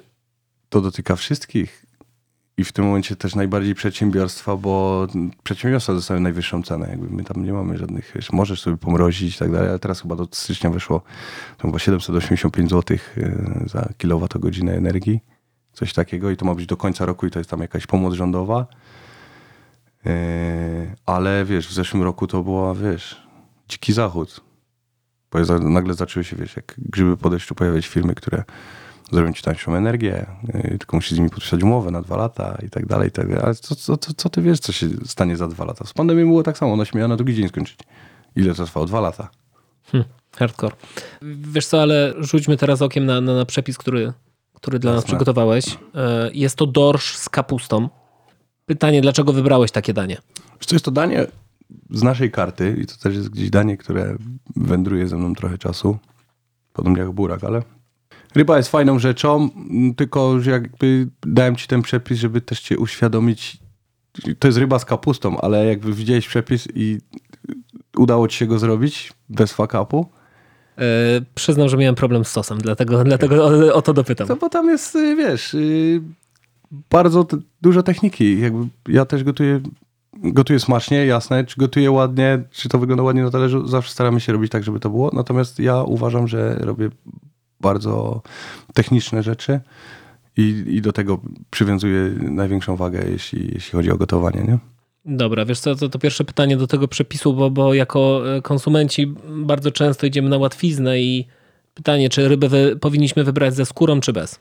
to dotyka wszystkich. I w tym momencie też najbardziej przedsiębiorstwa, bo przedsiębiorstwa dostają najwyższą cenę. Jakby my tam nie mamy żadnych, wiesz, możesz sobie pomrozić i tak dalej, ale teraz chyba do stycznia wyszło to chyba 785 zł y, za kilowatogodzinę energii. Coś takiego i to ma być do końca roku i to jest tam jakaś pomoc rządowa. Yy, ale wiesz, w zeszłym roku to była, wiesz, dziki zachód. Bo nagle zaczęły się, wiesz, jak grzyby po deszczu pojawiać firmy, które zrobią ci tańszą energię, yy, tylko musisz z nimi podpisać umowę na dwa lata i tak dalej, i tak dalej. Ale co, co, co, co ty wiesz, co się stanie za dwa lata? Z pandemią było tak samo, ona się miała na drugi dzień skończyć. Ile to trwało? Dwa lata. Hm, hardcore. Wiesz co, ale rzućmy teraz okiem na, na, na przepis, który, który dla nas Jasne. przygotowałeś. E, Jest to dorsz z kapustą. Pytanie, dlaczego wybrałeś takie danie? Wiesz co, jest to danie z naszej karty i to też jest gdzieś danie, które wędruje ze mną trochę czasu. Podobnie jak burak, ale ryba jest fajną rzeczą, tylko że jakby dałem ci ten przepis, żeby też cię uświadomić. To jest ryba z kapustą, ale jakby widziałeś przepis i udało ci się go zrobić bez fuck-upu, E, Przyznam, że miałem problem z sosem, dlatego, dlatego o, o to dopytam. to bo tam jest, y, wiesz, y, bardzo dużo techniki. Jakby ja też gotuję, gotuję smacznie, jasne, czy gotuję ładnie, czy to wygląda ładnie na talerzu, zawsze staramy się robić tak, żeby to było. Natomiast ja uważam, że robię bardzo techniczne rzeczy i, i do tego przywiązuję największą wagę, jeśli, jeśli chodzi o gotowanie, nie? Dobra, wiesz co, to, to pierwsze pytanie do tego przepisu, bo, bo jako e, konsumenci bardzo często idziemy na łatwiznę i pytanie, czy rybę wy, powinniśmy wybrać ze skórą, czy bez?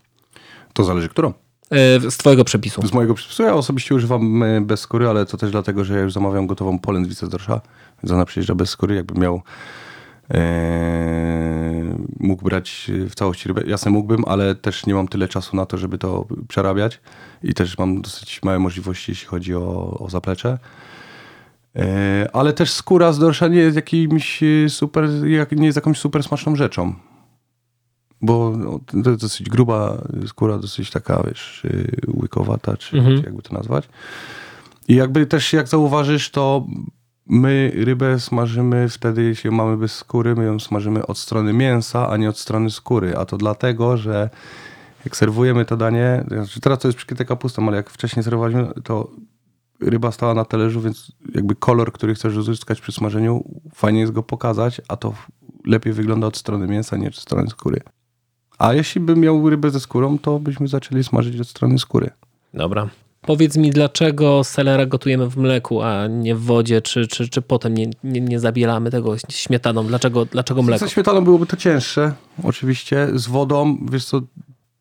To zależy którą. E, Z twojego przepisu. Z mojego przepisu ja osobiście używam e, bez skóry, ale to też dlatego, że ja już zamawiam gotową polędwicę z dorsza, więc ona przyjeżdża bez skóry. Jakbym miał mógł brać w całości rybę. Jasne mógłbym, ale też nie mam tyle czasu na to, żeby to przerabiać i też mam dosyć małe możliwości, jeśli chodzi o, o zaplecze. E, ale też skóra z dorsza nie jest jakimś e, super, nie jest jakąś super smaczną rzeczą. Bo no, to jest dosyć gruba skóra, dosyć taka, wiesz, yy, łykowata, czy, Mhm. czy jakby to nazwać. I jakby też, jak zauważysz, to my rybę smażymy wtedy, jeśli mamy bez skóry, my ją smażymy od strony mięsa, a nie od strony skóry. A to dlatego, że jak serwujemy to danie, znaczy teraz to jest przykryte kapustą, ale jak wcześniej serwowaliśmy, to ryba stała na talerzu, więc jakby kolor, który chcesz uzyskać przy smażeniu, fajnie jest go pokazać, a to lepiej wygląda od strony mięsa, nie od strony skóry. A jeśli bym miał rybę ze skórą, to byśmy zaczęli smażyć od strony skóry. Dobra. Powiedz mi, dlaczego selera gotujemy w mleku, a nie w wodzie, czy, czy, czy potem nie, nie, nie zabielamy tego śmietaną? Dlaczego, dlaczego mleko? Ze śmietaną byłoby to cięższe, oczywiście. Z wodą, wiesz co,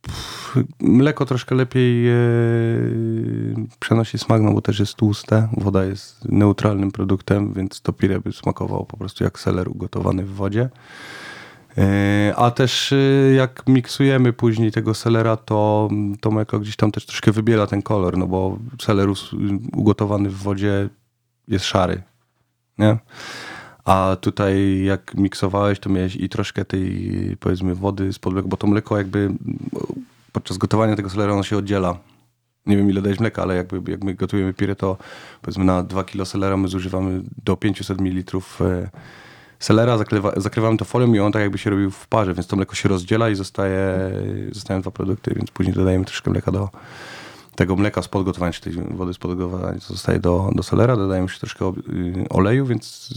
pff, mleko troszkę lepiej e, przenosi smak, no bo też jest tłuste. Woda jest neutralnym produktem, więc to pire by smakowało po prostu jak seler ugotowany w wodzie. E, A też e, jak miksujemy później tego selera, to to mleko gdzieś tam też troszkę wybiela ten kolor, no bo seler ugotowany w wodzie jest szary, nie? A tutaj jak miksowałeś, to miałeś i troszkę tej powiedzmy wody z mleka, bo to mleko jakby podczas gotowania tego selera ono się oddziela. Nie wiem ile dać mleka, ale jakby jak my gotujemy pirę, to powiedzmy na 2 kilo selera my zużywamy do 500 ml selera, zakrywa, zakrywamy to folią i on tak jakby się robił w parze, więc to mleko się rozdziela i zostaje, zostają dwa produkty, więc później dodajemy troszkę mleka do tego mleka z podgotowania, czy tej wody z podgotowania, co zostaje do, do selera, dodajemy jeszcze troszkę y, oleju, więc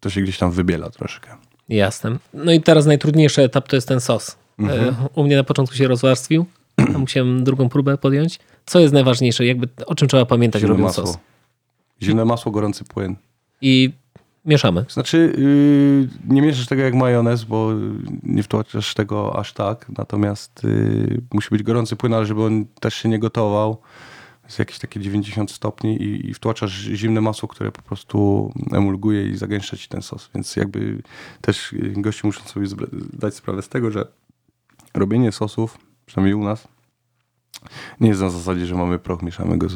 to się gdzieś tam wybiela troszkę. Jasne. No i teraz najtrudniejszy etap to jest ten sos. Mhm. E, U mnie na początku się rozwarstwił, musiałem drugą próbę podjąć. Co jest najważniejsze? Jakby, o czym trzeba pamiętać Zimne robiąc masło. sos? Zimne masło, gorący płyn. I mieszamy. Znaczy, yy, nie mieszasz tego jak majonez, bo nie wtłaczasz tego aż tak, natomiast yy, musi być gorący płyn, ale żeby on też się nie gotował, jest jakieś takie 90 stopni i, i wtłaczasz zimne masło, które po prostu emulguje i zagęszcza ci ten sos, więc jakby też yy, goście muszą sobie zdać sprawę z tego, że robienie sosów, przynajmniej u nas, nie jest na zasadzie, że mamy proch, mieszamy go z,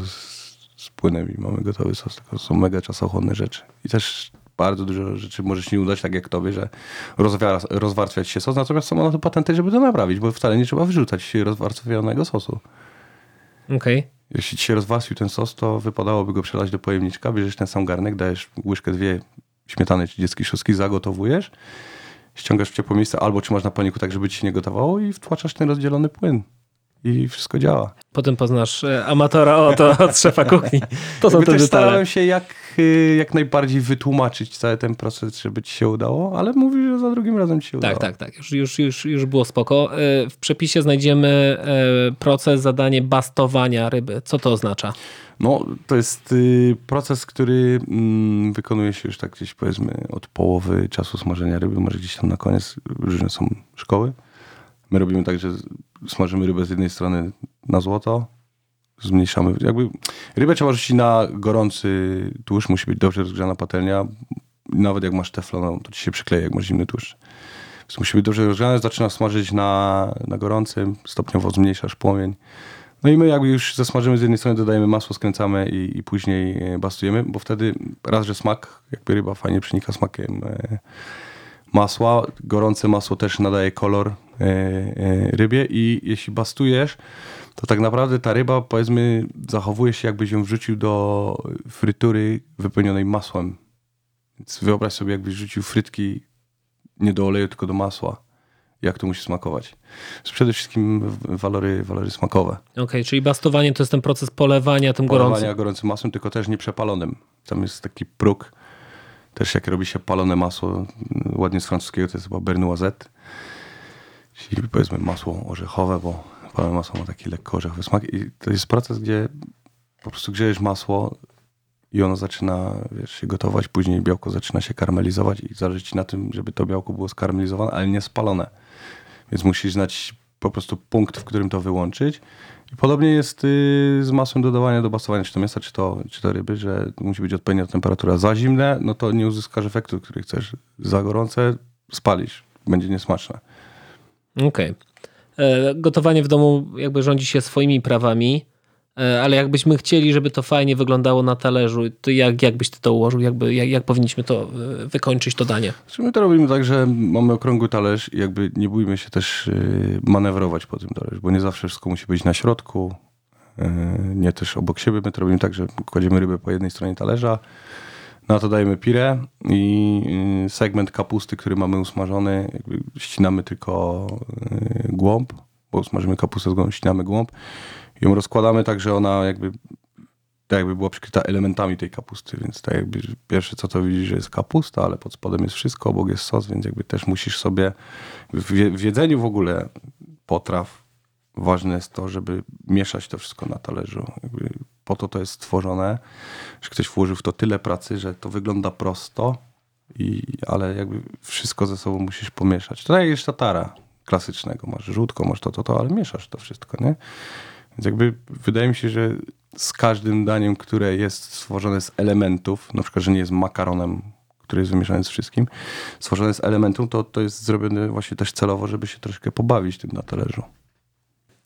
z płynem i mamy gotowy sos, tylko są mega czasochłonne rzeczy. I też bardzo dużo rzeczy może się nie udać, tak jak tobie, że rozwiara, rozwarstwiać się sos, natomiast są na to patenty, żeby to naprawić, bo wcale nie trzeba wyrzucać rozwarstwionego sosu. Okej. Jeśli ci się rozwarstwił ten sos, to wypadałoby go przelać do pojemniczka, bierzesz ten sam garnek, dajesz łyżkę, dwie śmietany czy dzieckiej szóstki, zagotowujesz, ściągasz w ciepłe miejsce albo trzymasz na paniku tak, żeby ci się nie gotowało i wtłaczasz ten rozdzielony płyn. I wszystko działa. Potem poznasz e, amatora o to od szefa kuchni. To są Jakby te też detale. starałem się jak, jak najbardziej wytłumaczyć cały ten proces, żeby ci się udało, ale mówi, że za drugim razem ci się udało. Tak, tak, tak. Już, już, już, już było spoko. E, W przepisie znajdziemy e, proces, zadanie bastowania ryby. Co to oznacza? No, to jest y, proces, który mm, wykonuje się już tak gdzieś powiedzmy od połowy czasu smażenia ryby, może gdzieś tam na koniec. Różne są szkoły. My robimy tak, że smażymy rybę z jednej strony na złoto, zmniejszamy. Jakby rybę trzeba rzucić na gorący tłuszcz, musi być dobrze rozgrzana patelnia. Nawet jak masz teflon, to ci się przykleje, jak masz zimny tłuszcz. Więc musi być dobrze rozgrzane, zaczynasz smażyć na, na gorącym, stopniowo zmniejszasz płomień. No i my jakby już zasmażymy z jednej strony, dodajemy masło, skręcamy i, i później e, bastujemy, bo wtedy raz, że smak, jakby ryba fajnie przenika smakiem e, masła, gorące masło też nadaje kolor e, rybie i jeśli bastujesz, to tak naprawdę ta ryba powiedzmy zachowuje się jakbyś ją wrzucił do frytury wypełnionej masłem. Więc wyobraź sobie jakbyś rzucił frytki nie do oleju, tylko do masła. Jak to musi smakować. Więc przede wszystkim walory, walory smakowe. Okej, czyli bastowanie to jest ten proces polewania tym gorącym. Polewania gorącym masłem, tylko też nie przepalonym. Tam jest taki próg. Też jak robi się palone masło, ładnie z francuskiego, to jest chyba Bernoisette. Czyli powiedzmy masło orzechowe, bo palone masło ma taki lekko orzechowy smak. I to jest proces, gdzie po prostu grzejesz masło i ono zaczyna wiesz, się gotować, później białko zaczyna się karmelizować i zależy ci na tym, żeby to białko było skarmelizowane, ale nie spalone. Więc musisz znać po prostu punkt, w którym to wyłączyć. I podobnie jest y, z masłem dodawania do bastowania, czy to mięsa, czy to, czy to ryby, że musi być odpowiednia temperatura. Za zimne, no to nie uzyskasz efektu, który chcesz. Za gorące spalisz. Będzie niesmaczne. Okej. E, Gotowanie w domu jakby rządzi się swoimi prawami, e, ale jakbyśmy chcieli, żeby to fajnie wyglądało na talerzu, to jak, jak byś ty to ułożył? Jakby, jak, jak powinniśmy to e, wykończyć, to danie? My to robimy tak, że mamy okrągły talerz i jakby nie bójmy się też manewrować po tym talerzu, bo nie zawsze wszystko musi być na środku, nie też obok siebie. My to robimy tak, że kładziemy rybę po jednej stronie talerza, na to dajemy pirę i y, segment kapusty, który mamy usmażony, jakby ścinamy tylko y, głąb, bo usmażymy kapustę ścinamy głąb. Ją rozkładamy tak, że ona jakby tak jakby była przykryta elementami tej kapusty, więc tak jakby pierwsze co to widzisz, że jest kapusta, ale pod spodem jest wszystko, obok jest sos, więc jakby też musisz sobie w, je- w jedzeniu w ogóle potraw ważne jest to, żeby mieszać to wszystko na talerzu. Po to to jest stworzone, że ktoś włożył w to tyle pracy, że to wygląda prosto, i, ale jakby wszystko ze sobą musisz pomieszać. To tak jest tatara klasycznego. Masz żółtko, masz to, to, to, ale mieszasz to wszystko, nie? Więc jakby wydaje mi się, że z każdym daniem, które jest stworzone z elementów, na przykład, że nie jest makaronem, który jest wymieszany z wszystkim, stworzone z elementów, to, to jest zrobione właśnie też celowo, żeby się troszkę pobawić tym na talerzu.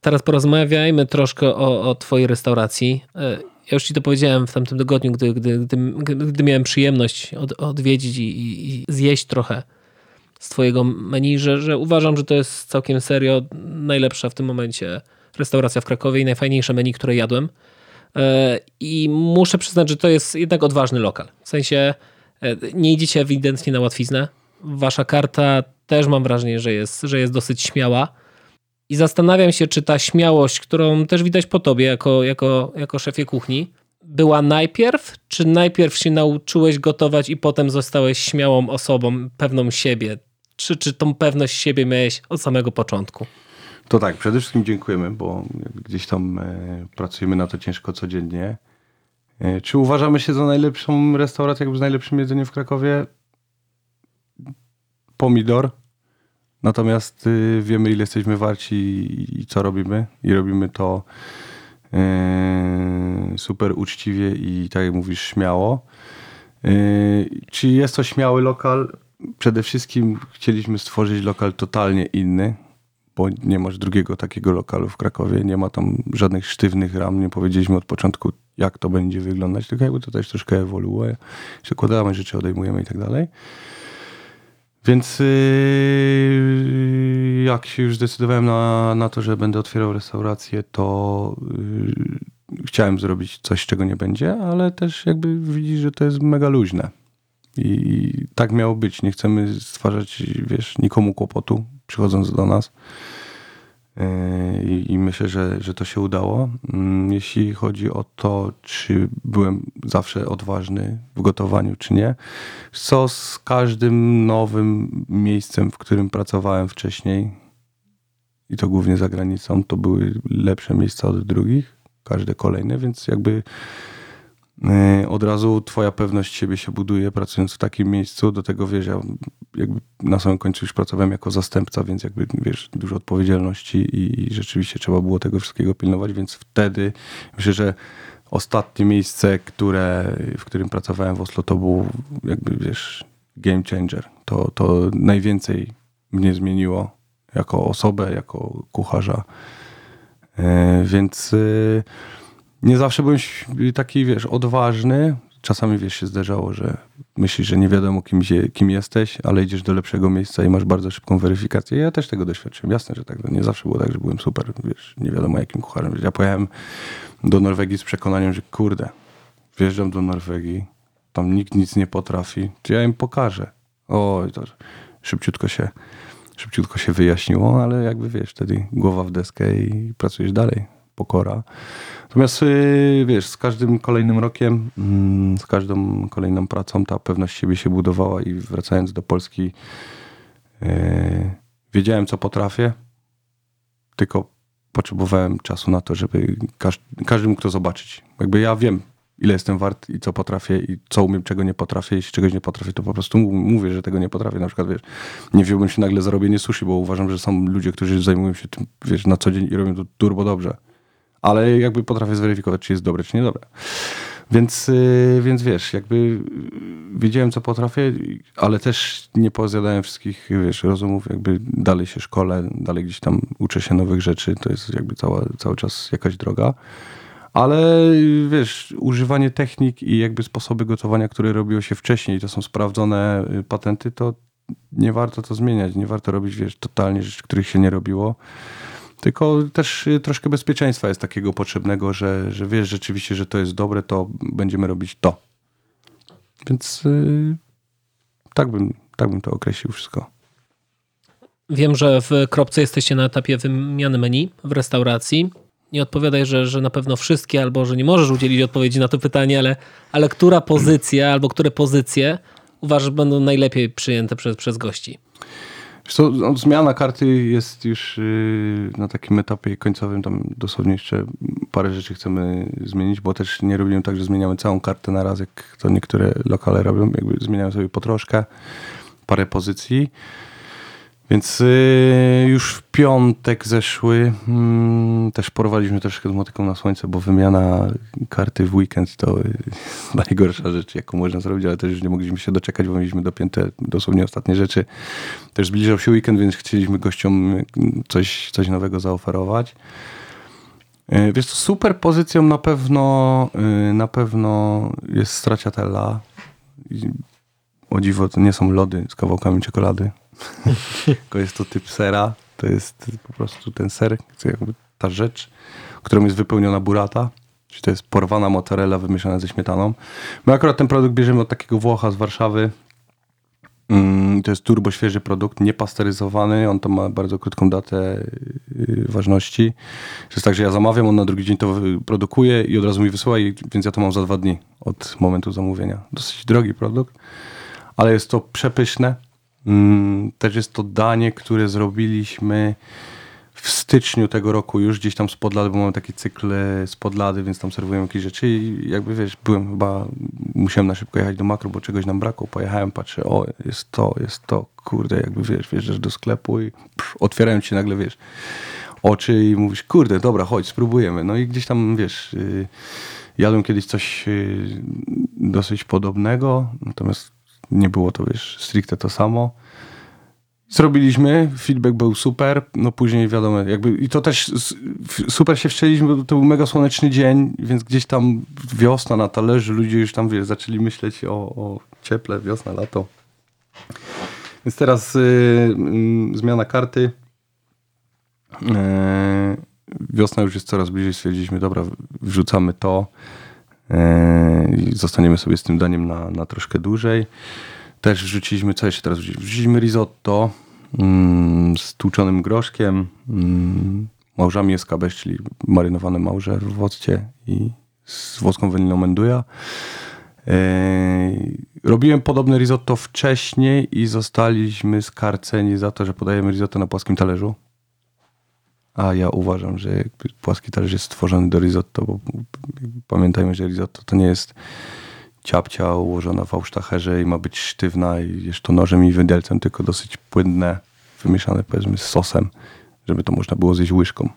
Teraz porozmawiajmy troszkę o, o twojej restauracji. E, Ja już ci to powiedziałem w tamtym tygodniu, gdy, gdy, gdy, gdy miałem przyjemność od, odwiedzić i, i, i zjeść trochę z twojego menu, że, że uważam, że to jest całkiem serio najlepsza w tym momencie restauracja w Krakowie i najfajniejsze menu, które jadłem. E, I muszę przyznać, że to jest jednak odważny lokal. W sensie e, nie idziecie ewidentnie na łatwiznę. Wasza karta też mam wrażenie, że jest, że jest dosyć śmiała. I zastanawiam się, czy ta śmiałość, którą też widać po tobie jako, jako, jako szefie kuchni, była najpierw, czy najpierw się nauczyłeś gotować i potem zostałeś śmiałą osobą, pewną siebie? Czy, czy tą pewność siebie miałeś od samego początku? To tak, przede wszystkim dziękujemy, bo gdzieś tam e, pracujemy na to ciężko codziennie. E, Czy uważamy się za najlepszą restaurację, jakby z najlepszym jedzeniem w Krakowie? Pomidor. Natomiast y, wiemy, ile jesteśmy warci i, i co robimy. I robimy to e, super uczciwie i tak jak mówisz, śmiało. E, Czy jest to śmiały lokal? Przede wszystkim chcieliśmy stworzyć lokal totalnie inny, bo nie masz drugiego takiego lokalu w Krakowie, nie ma tam żadnych sztywnych ram, nie powiedzieliśmy od początku, jak to będzie wyglądać, tylko jakby to też troszkę ewoluuje, przekładamy rzeczy, odejmujemy i tak dalej. Więc yy, jak się już zdecydowałem na, na to, że będę otwierał restaurację, to yy, chciałem zrobić coś, czego nie będzie, ale też jakby widzisz, że to jest mega luźne. I tak miało być. Nie chcemy stwarzać, wiesz, nikomu kłopotu, przychodząc do nas. Yy, I, myślę, że, że to się udało. Mm, Jeśli chodzi o to, czy byłem zawsze odważny w gotowaniu, czy nie, co z każdym nowym miejscem, w którym pracowałem wcześniej, i to głównie za granicą, to były lepsze miejsca od drugich, każde kolejne, więc jakby od razu twoja pewność siebie się buduje pracując w takim miejscu. Do tego wiesz, ja jakby na samym końcu już pracowałem jako zastępca, więc jakby wiesz, dużo odpowiedzialności i, i rzeczywiście trzeba było tego wszystkiego pilnować, więc wtedy myślę, że ostatnie miejsce, które, w którym pracowałem w Oslo, to był jakby wiesz, game changer. To, to najwięcej mnie zmieniło jako osobę, jako kucharza. Yy, Więc yy, nie zawsze byłem taki, wiesz, odważny. Czasami, wiesz, się zdarzało, że myślisz, że nie wiadomo, kim, się, kim jesteś, ale idziesz do lepszego miejsca i masz bardzo szybką weryfikację. Ja też tego doświadczyłem. Jasne, że tak. Nie zawsze było tak, że byłem super, wiesz, nie wiadomo jakim kucharem. Ja pojechałem do Norwegii z przekonaniem, że kurde, wjeżdżam do Norwegii, tam nikt nic nie potrafi, to ja im pokażę. Oj, to szybciutko się, szybciutko się wyjaśniło, ale jakby, wiesz, wtedy głowa w deskę i pracujesz dalej. Pokora. Natomiast yy, wiesz, z każdym kolejnym rokiem, mm, z każdą kolejną pracą ta pewność siebie się budowała i wracając do Polski yy, wiedziałem, co potrafię, tylko potrzebowałem czasu na to, żeby każ, każdy mógł to zobaczyć. Jakby ja wiem, ile jestem wart i co potrafię i co umiem, czego nie potrafię. Jeśli czegoś nie potrafię, to po prostu mów- mówię, że tego nie potrafię. Na przykład, wiesz, nie wziąłbym się nagle za robienie sushi, bo uważam, że są ludzie, którzy zajmują się tym, wiesz, na co dzień i robią to turbo dobrze. Ale jakby potrafię zweryfikować, czy jest dobre, czy niedobre. Więc, yy, więc wiesz, jakby yy, wiedziałem, co potrafię, ale też nie pozjadałem wszystkich, wiesz, rozumów, jakby dalej się szkole, dalej gdzieś tam uczę się nowych rzeczy, to jest jakby cała, cały czas jakaś droga. Ale wiesz, używanie technik i jakby sposoby gotowania, które robiło się wcześniej, to są sprawdzone yy, patenty, to nie warto to zmieniać, nie warto robić, wiesz, totalnie rzeczy, których się nie robiło. Tylko też y, troszkę bezpieczeństwa jest takiego potrzebnego, że, że wiesz rzeczywiście, że to jest dobre, to będziemy robić to. Więc yy, tak, bym, tak bym to określił wszystko. Wiem, że w Kropce jesteście na etapie wymiany menu w restauracji. Nie odpowiadaj, że, że na pewno wszystkie, albo że nie możesz udzielić odpowiedzi na to pytanie, ale, ale która pozycja albo które pozycje uważasz będą najlepiej przyjęte przez, przez gości? Co, no, zmiana karty jest już yy, na takim etapie końcowym, tam dosłownie jeszcze parę rzeczy chcemy zmienić, bo też nie robimy tak, że zmieniamy całą kartę na raz, jak to niektóre lokale robią, jakby zmieniają sobie po troszkę, parę pozycji. Więc yy, już w piątek zeszły, mm, też porwaliśmy troszkę z motyką na słońce, bo wymiana karty w weekend to yy, najgorsza rzecz, jaką można zrobić, ale też już nie mogliśmy się doczekać, bo mieliśmy dopięte dosłownie ostatnie rzeczy. Też zbliżał się weekend, więc chcieliśmy gościom yy, coś, coś nowego zaoferować. Yy, Wiesz, co, super pozycją na pewno, yy, na pewno jest Stracciatella. I O dziwo, to nie są lody z kawałkami czekolady, tylko jest to typ sera. To jest po prostu ten ser, ta rzecz, którą jest wypełniona burrata. Czyli to jest porwana mozzarella wymieszana ze śmietaną. My akurat ten produkt bierzemy od takiego Włocha z Warszawy. Mm, To jest turbo świeży produkt, niepasteryzowany. On to ma bardzo krótką datę yy, ważności. To jest tak, że ja zamawiam, on na drugi dzień to produkuje i od razu mi wysyła, więc ja to mam za dwa dni od momentu zamówienia. Dosyć drogi produkt, ale jest to przepyszne. Mm, Też jest to danie, które zrobiliśmy w styczniu tego roku już gdzieś tam z podlady, bo mamy takie cykle z podlady, więc tam serwujemy jakieś rzeczy i jakby wiesz, byłem chyba, musiałem na szybko jechać do makro, bo czegoś nam brakło. Pojechałem, patrzę, o jest to, jest to, kurde, jakby wiesz, wjeżdżasz do sklepu i pff, otwierają ci nagle, wiesz, oczy i mówisz, kurde, dobra, chodź, spróbujemy. No i gdzieś tam, wiesz, yy, jadłem kiedyś coś yy, dosyć podobnego, natomiast nie było to, wiesz, stricte to samo. Zrobiliśmy, feedback był super, no później wiadomo, jakby i to też super się wstrzeliśmy, bo to był mega słoneczny dzień, więc gdzieś tam wiosna na talerzu, ludzie już tam, wiesz, zaczęli myśleć o, o cieple, wiosna, lato. Więc teraz y, y, zmiana karty. E, wiosna już jest coraz bliżej, stwierdziliśmy, dobra, wrzucamy to i zostaniemy sobie z tym daniem na, na troszkę dłużej. Też wrzuciliśmy, co jeszcze teraz wrzuciliśmy? Wrzuciliśmy risotto mm, z tłuczonym groszkiem, mm, małżami escabeche, czyli marynowane małże w occie i z włoską waniliną menduja. Eee, Robiłem podobne risotto wcześniej i zostaliśmy skarceni za to, że podajemy risotto na płaskim talerzu. A ja uważam, że płaski talerz jest stworzony do risotto, bo pamiętajmy, że risotto to nie jest ciapcia ułożona w ausztacherze i ma być sztywna i jesz to nożem i widelcem, tylko dosyć płynne, wymieszane powiedzmy z sosem, żeby to można było zjeść łyżką.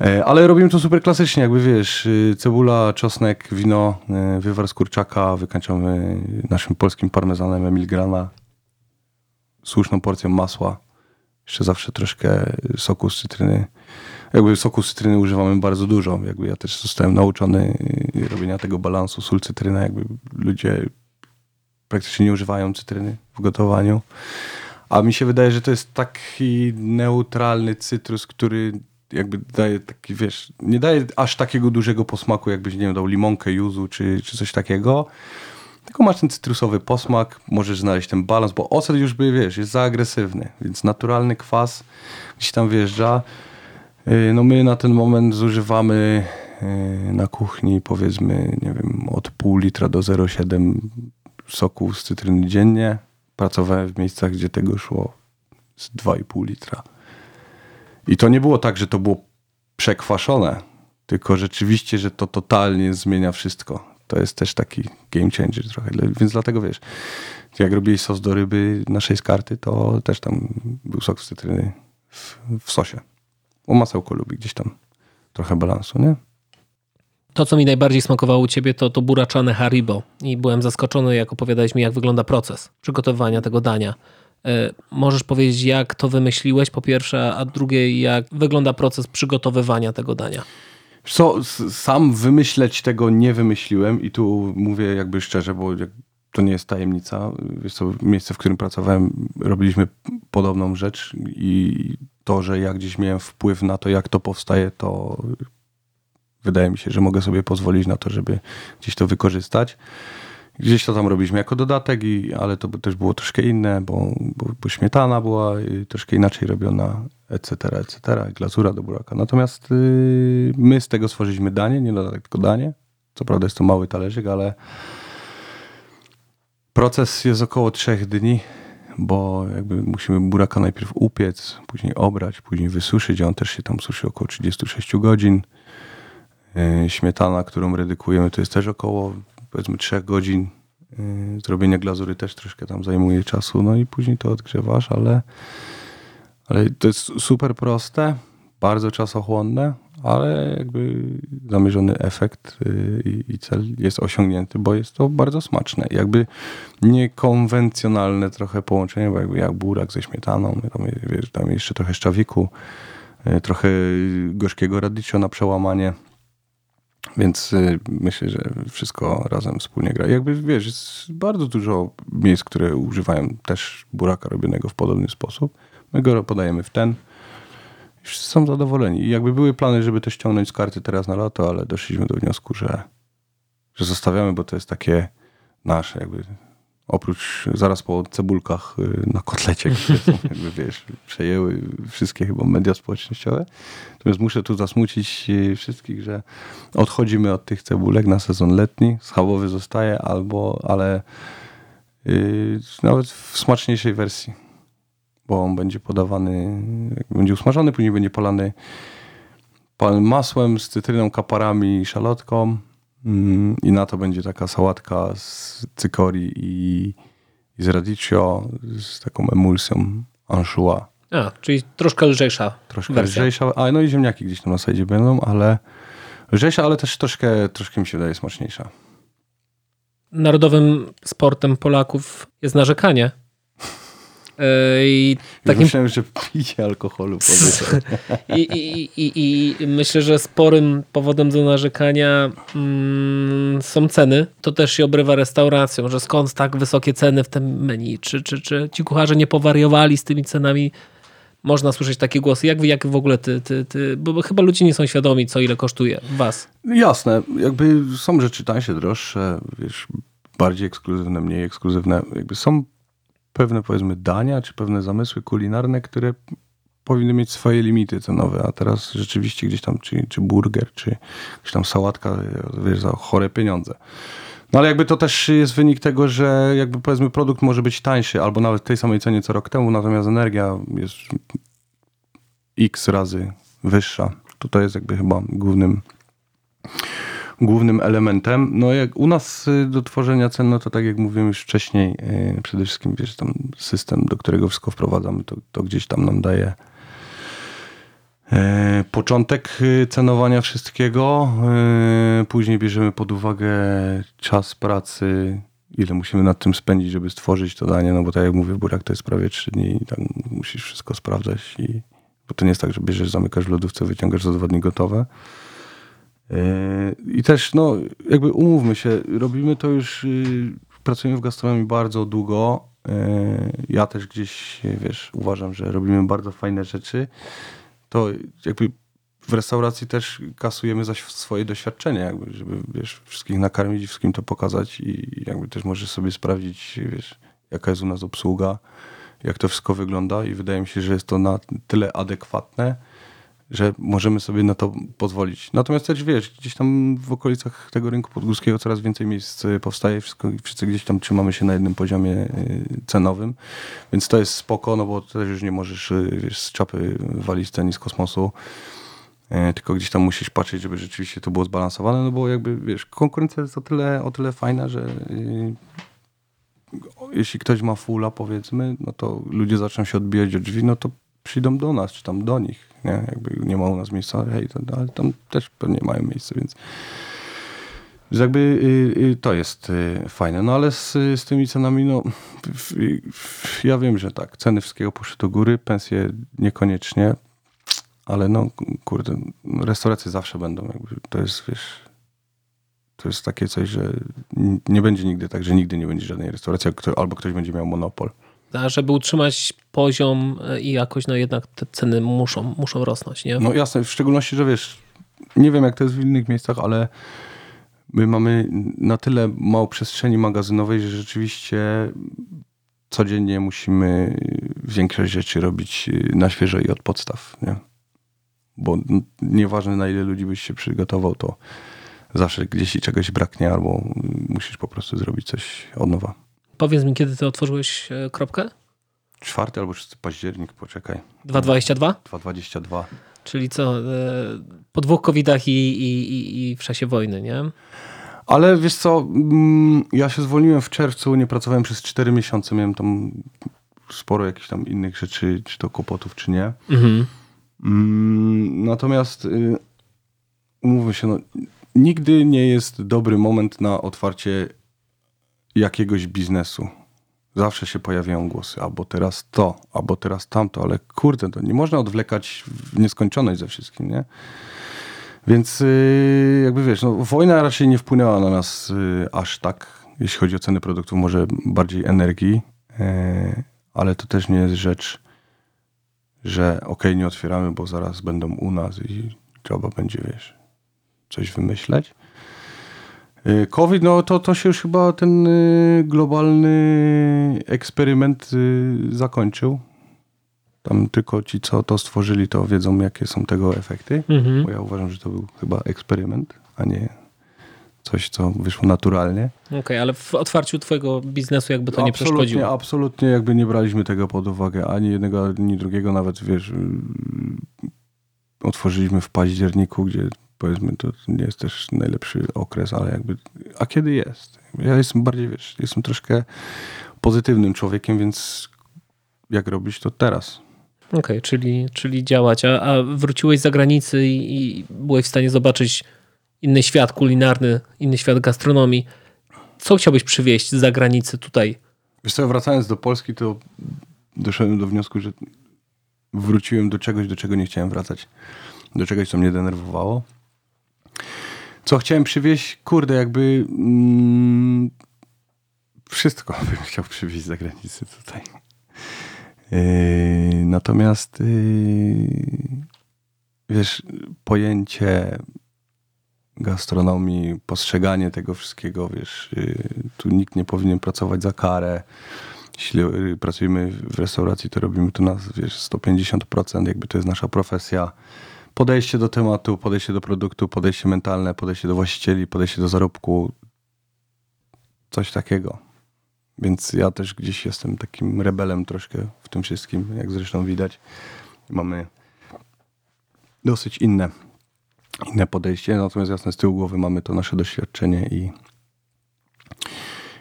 E, Ale robimy to super klasycznie, jakby wiesz, y, cebula, czosnek, wino, y, wywar z kurczaka, wykańczamy naszym polskim parmezanem Emil Grana, słuszną porcją masła, jeszcze zawsze troszkę soku z cytryny. Jakby soku z cytryny używamy bardzo dużo, jakby ja też zostałem nauczony y, robienia tego balansu sól, cytryna, jakby ludzie praktycznie nie używają cytryny w gotowaniu. A mi się wydaje, że to jest taki neutralny cytrus, który jakby daje taki, wiesz, nie daje aż takiego dużego posmaku, jakbyś, nie wiem, dał limonkę, yuzu czy, czy coś takiego. Tylko masz ten cytrusowy posmak, możesz znaleźć ten balans, bo ocet już by, wiesz, jest za agresywny, więc naturalny kwas gdzieś tam wjeżdża. Yy, No my na ten moment zużywamy yy, na kuchni powiedzmy, nie wiem, od pół litra do 0,7 soku z cytryny dziennie. Pracowałem w miejscach, gdzie tego szło z 2,5 litra. I to nie było tak, że to było przekwaszone, tylko rzeczywiście, że to totalnie zmienia wszystko. To jest też taki game changer trochę. Więc dlatego wiesz, jak robiłeś sos do ryby naszej z karty, to też tam był sok z cytryny w, w sosie. Bo masełko lubi gdzieś tam trochę balansu, nie? To, co mi najbardziej smakowało u ciebie, to, to buraczane Haribo. I byłem zaskoczony, jak opowiadałeś mi, jak wygląda proces przygotowywania tego dania. E, Możesz powiedzieć, jak to wymyśliłeś, po pierwsze, a drugie, jak wygląda proces przygotowywania tego dania? Co, sam wymyśleć tego nie wymyśliłem i tu mówię jakby szczerze, bo to nie jest tajemnica. Wiesz co, miejsce, w którym pracowałem, robiliśmy podobną rzecz i to, że ja gdzieś miałem wpływ na to, jak to powstaje, to wydaje mi się, że mogę sobie pozwolić na to, żeby gdzieś to wykorzystać. Gdzieś to tam robiliśmy jako dodatek, i, ale to też było troszkę inne, bo, bo, bo śmietana była troszkę inaczej robiona, etc., etc., glazura do buraka. Natomiast y, my z tego stworzyliśmy danie, nie dodatek, tylko danie. Co prawda jest to mały talerzyk, ale proces jest około trzech dni, bo jakby musimy buraka najpierw upiec, później obrać, później wysuszyć, on też się tam suszy około 36 godzin. Y, Śmietana, którą redykujemy, to jest też około powiedzmy 3 godzin. Y, Zrobienie glazury też troszkę tam zajmuje czasu, no i później to odgrzewasz, ale, ale to jest super proste, bardzo czasochłonne, ale jakby zamierzony efekt y, i, i cel jest osiągnięty, bo jest to bardzo smaczne. Jakby niekonwencjonalne trochę połączenie, bo jakby jak burak ze śmietaną, tam, wiesz, tam jeszcze trochę szczawiku, y, trochę gorzkiego radicchio na przełamanie. Więc y, myślę, że wszystko razem wspólnie gra. Jakby wiesz, jest bardzo dużo miejsc, które używają też buraka robionego w podobny sposób. My go podajemy w ten. Wszyscy są zadowoleni. Jakby były plany, żeby to ściągnąć z karty teraz na lato, ale doszliśmy do wniosku, że, że zostawiamy, bo to jest takie nasze jakby. Oprócz zaraz po cebulkach y, na kotlecie, które są, jakby wiesz, przejęły wszystkie chyba media społecznościowe. Natomiast muszę tu zasmucić y, wszystkich, że odchodzimy od tych cebulek na sezon letni. Schabowy zostaje albo, ale yy, nawet w smaczniejszej wersji. bo on będzie podawany, będzie usmażony, później będzie polany masłem z cytryną, kaparami i szalotką. Mm, I na to będzie taka sałatka z cykorii i, i z radicchio z taką emulsją anchois. A, czyli troszkę lżejsza Troszkę wersja. lżejsza, a no i ziemniaki gdzieś tam na sajdzie będą, ale lżejsza, ale też troszkę, troszkę mi się wydaje smaczniejsza. Narodowym sportem Polaków jest narzekanie. Yy, I Takim... Myślałem, że picie alkoholu. I, i, i, i myślę, że sporym powodem do narzekania mm, są ceny. To też się obrywa restauracją, że skąd tak wysokie ceny w tym menu? Czy, czy, czy ci kucharze nie powariowali z tymi cenami? Można słyszeć takie głosy. Jak, jak w ogóle ty, ty, ty, bo chyba ludzie nie są świadomi, co ile kosztuje was. Jasne, jakby są rzeczy tańsze, droższe, wiesz, bardziej ekskluzywne, mniej ekskluzywne. Jakby są pewne, powiedzmy, dania, czy pewne zamysły kulinarne, które powinny mieć swoje limity cenowe, a teraz rzeczywiście gdzieś tam, czy, czy burger, czy gdzieś tam sałatka, wiesz, za chore pieniądze. No ale jakby to też jest wynik tego, że jakby powiedzmy produkt może być tańszy, albo nawet w tej samej cenie co rok temu, natomiast energia jest x razy wyższa. To to jest jakby chyba głównym głównym elementem. No jak u nas y, do tworzenia cen, no to tak jak mówiłem już wcześniej, y, przede wszystkim wiesz, tam system, do którego wszystko wprowadzamy, to, to gdzieś tam nam daje e, początek y, cenowania wszystkiego. Później bierzemy pod uwagę czas pracy, ile musimy nad tym spędzić, żeby stworzyć to danie, no bo tak jak mówię, burak to jest prawie 3 dni i tam musisz wszystko sprawdzać i bo to nie jest tak, że bierzesz, zamykasz w lodówce, wyciągasz za dwa dni gotowe. Yy, I też, no, jakby umówmy się, robimy to już, yy, pracujemy w gastronomii bardzo długo. Yy, Ja też gdzieś, wiesz, uważam, że robimy bardzo fajne rzeczy. To jakby w restauracji też kasujemy za swoje doświadczenie, jakby, żeby, wiesz, wszystkich nakarmić wszystkim to pokazać i jakby też możesz sobie sprawdzić, wiesz, jaka jest u nas obsługa, jak to wszystko wygląda i wydaje mi się, że jest to na tyle adekwatne, że możemy sobie na to pozwolić. Natomiast też wiesz, gdzieś tam w okolicach tego rynku podgórskiego coraz więcej miejsc y, powstaje, wszystko, wszyscy gdzieś tam trzymamy się na jednym poziomie y, cenowym, więc to jest spoko, no bo też już nie możesz y, wiesz, z czapy walić ceny z kosmosu, tylko gdzieś tam musisz patrzeć, żeby rzeczywiście to było zbalansowane, no bo jakby wiesz, konkurencja jest o tyle, o tyle fajna, że jeśli ktoś ma fulla powiedzmy, no to ludzie zaczną się odbijać od drzwi, no to przyjdą do nas, czy tam do nich, nie? Jakby nie ma u nas miejsca, hej, to, ale tam też pewnie mają miejsce, więc że jakby y, y, to jest y, fajne. No ale z, z tymi cenami, no w, w, ja wiem, że tak, ceny wszystkiego poszły do góry, pensje niekoniecznie, ale no kurde, restauracje zawsze będą, jakby to jest, wiesz, to jest takie coś, że nie będzie nigdy tak, że nigdy nie będzie żadnej restauracji, albo ktoś będzie miał monopol. Żeby utrzymać poziom e, i jakość, no jednak te ceny muszą, muszą rosnąć, nie? No jasne, w szczególności, że wiesz, nie wiem jak to jest w innych miejscach, ale my mamy na tyle mało przestrzeni magazynowej, że rzeczywiście codziennie musimy większość rzeczy robić na świeżo i od podstaw, nie? Bo nieważne na ile ludzi byś się przygotował, to zawsze gdzieś ci czegoś braknie albo musisz po prostu zrobić coś od nowa. Powiedz mi, kiedy ty otworzyłeś e, kropkę? Czwarty albo szósty październik, poczekaj. 2,22? 2,22. Czyli co, e, po dwóch covidach i, i, i, i w czasie wojny, nie? Ale wiesz co, mm, ja się zwolniłem w czerwcu, nie pracowałem przez 4 miesiące, miałem tam sporo jakichś tam innych rzeczy, czy to kłopotów, czy nie. Mhm. Mm, Natomiast y, umówmy się, no, nigdy nie jest dobry moment na otwarcie jakiegoś biznesu. Zawsze się pojawiają głosy, albo teraz to, albo teraz tamto, ale kurde, to nie można odwlekać w nieskończoność ze wszystkim, nie? Więc y, jakby wiesz, no, wojna raczej nie wpłynęła na nas y, aż tak, jeśli chodzi o ceny produktów, może bardziej energii, y, ale to też nie jest rzecz, że okej, nie otwieramy, bo zaraz będą u nas i trzeba będzie, wiesz, coś wymyśleć. Y, COVID, no to, to się już chyba ten y, globalny eksperyment y, zakończył. Tam tylko ci, co to stworzyli, to wiedzą, jakie są tego efekty. Mhm. Bo ja uważam, że to był chyba eksperyment, a nie coś, co wyszło naturalnie. Okej, ale w otwarciu twojego biznesu jakby to nie absolutnie, przeszkodziło. absolutnie jakby nie braliśmy tego pod uwagę, ani jednego, ani drugiego, nawet wiesz, otworzyliśmy w październiku, gdzie powiedzmy to nie jest też najlepszy okres, ale jakby, a kiedy jest? Ja jestem bardziej, wiesz, jestem troszkę pozytywnym człowiekiem, więc jak robić to teraz? Okej, czyli, czyli działać. A, a wróciłeś z zagranicy i, i byłeś w stanie zobaczyć inny świat kulinarny, inny świat gastronomii. Co chciałbyś przywieźć z zagranicy tutaj? Wiesz co, wracając do Polski, to doszedłem do wniosku, że wróciłem do czegoś, do czego nie chciałem wracać. Do czegoś, co mnie denerwowało. Co chciałem przywieźć? Kurde, jakby mm, wszystko bym chciał przywieźć z zagranicy tutaj. Yy, natomiast yy, wiesz, pojęcie gastronomii, postrzeganie tego wszystkiego, wiesz, yy, tu nikt nie powinien pracować za karę. Jeśli yy, pracujemy w restauracji, to robimy to na, wiesz, 150%, jakby to jest nasza profesja. Podejście do tematu, podejście do produktu, podejście mentalne, podejście do właścicieli, podejście do zarobku. Coś takiego. Więc ja też gdzieś jestem takim rebelem troszkę w tym wszystkim, jak zresztą widać. Mamy dosyć inne, inne podejście, natomiast jasne z tyłu głowy mamy to nasze doświadczenie i,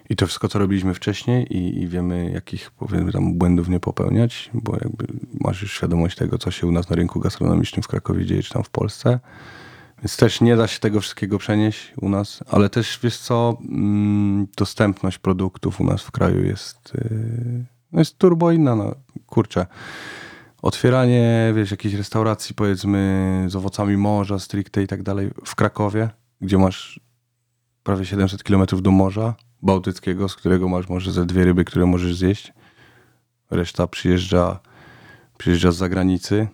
i to wszystko, co robiliśmy wcześniej i, i wiemy, jakich powiedzmy tam błędów nie popełniać, bo jakby masz już świadomość tego, co się u nas na rynku gastronomicznym w Krakowie dzieje, czy tam w Polsce. Więc też nie da się tego wszystkiego przenieść u nas, ale też wiesz co, mm, dostępność produktów u nas w kraju jest, yy, no jest turbo inna, no kurczę. Otwieranie, wiesz, jakiejś restauracji powiedzmy z owocami morza, stricte i tak dalej w Krakowie, gdzie masz prawie 700 kilometrów do morza bałtyckiego, z którego masz może ze dwie ryby, które możesz zjeść. Reszta przyjeżdża, przyjeżdża z zagranicy,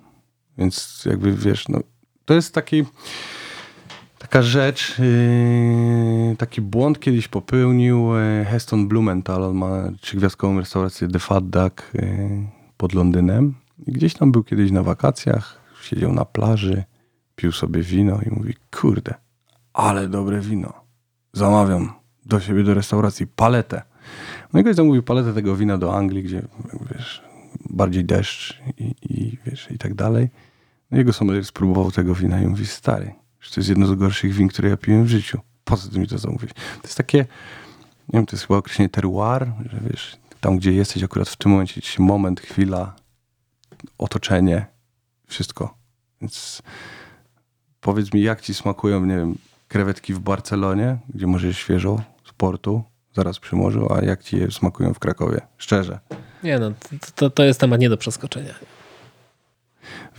więc jakby wiesz, no to jest taki taka rzecz, yy, taki błąd kiedyś popełnił yy, Heston Blumenthal. On ma trzygwiazdkową restaurację The Fat Duck yy, pod Londynem. I gdzieś tam był kiedyś na wakacjach, siedział na plaży, pił sobie wino i mówi, kurde, ale dobre wino. Zamawiam do siebie do restauracji paletę. No i gość zamówił paletę tego wina do Anglii, gdzie wiesz, bardziej deszcz i, i, wiesz, i tak dalej. No Jego sommelier spróbował tego wina i mówi, stary, że to jest jedno z gorszych win, które ja piłem w życiu. Po co ty mi to zamówić? To jest takie, nie wiem, to jest chyba określenie terroir, że wiesz, tam gdzie jesteś akurat w tym momencie, moment, chwila, otoczenie, wszystko. Więc powiedz mi, jak ci smakują, nie wiem, krewetki w Barcelonie, gdzie możesz świeżo portu, zaraz przy morzu, a jak ci je smakują w Krakowie? Szczerze. Nie no, to, to jest temat nie do przeskoczenia.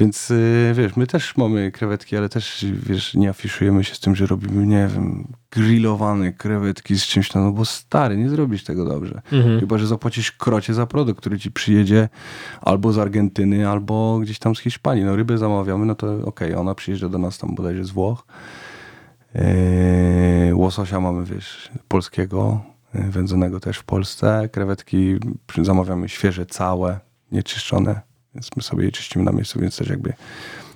Więc y, wiesz, my też mamy krewetki, ale też wiesz, nie afiszujemy się z tym, że robimy, nie wiem, grillowane krewetki z czymś tam, no bo stary, nie zrobisz tego dobrze. Mhm. Chyba, że zapłacisz krocie za produkt, który ci przyjedzie albo z Argentyny, albo gdzieś tam z Hiszpanii. No rybę zamawiamy, no to okej, ona przyjeżdża do nas tam bodajże z Włoch. Yy, łososia mamy, wiesz, polskiego, yy, wędzonego też w Polsce. Krewetki zamawiamy świeże, całe, nieczyszczone, więc my sobie je czyścimy na miejscu, więc też jakby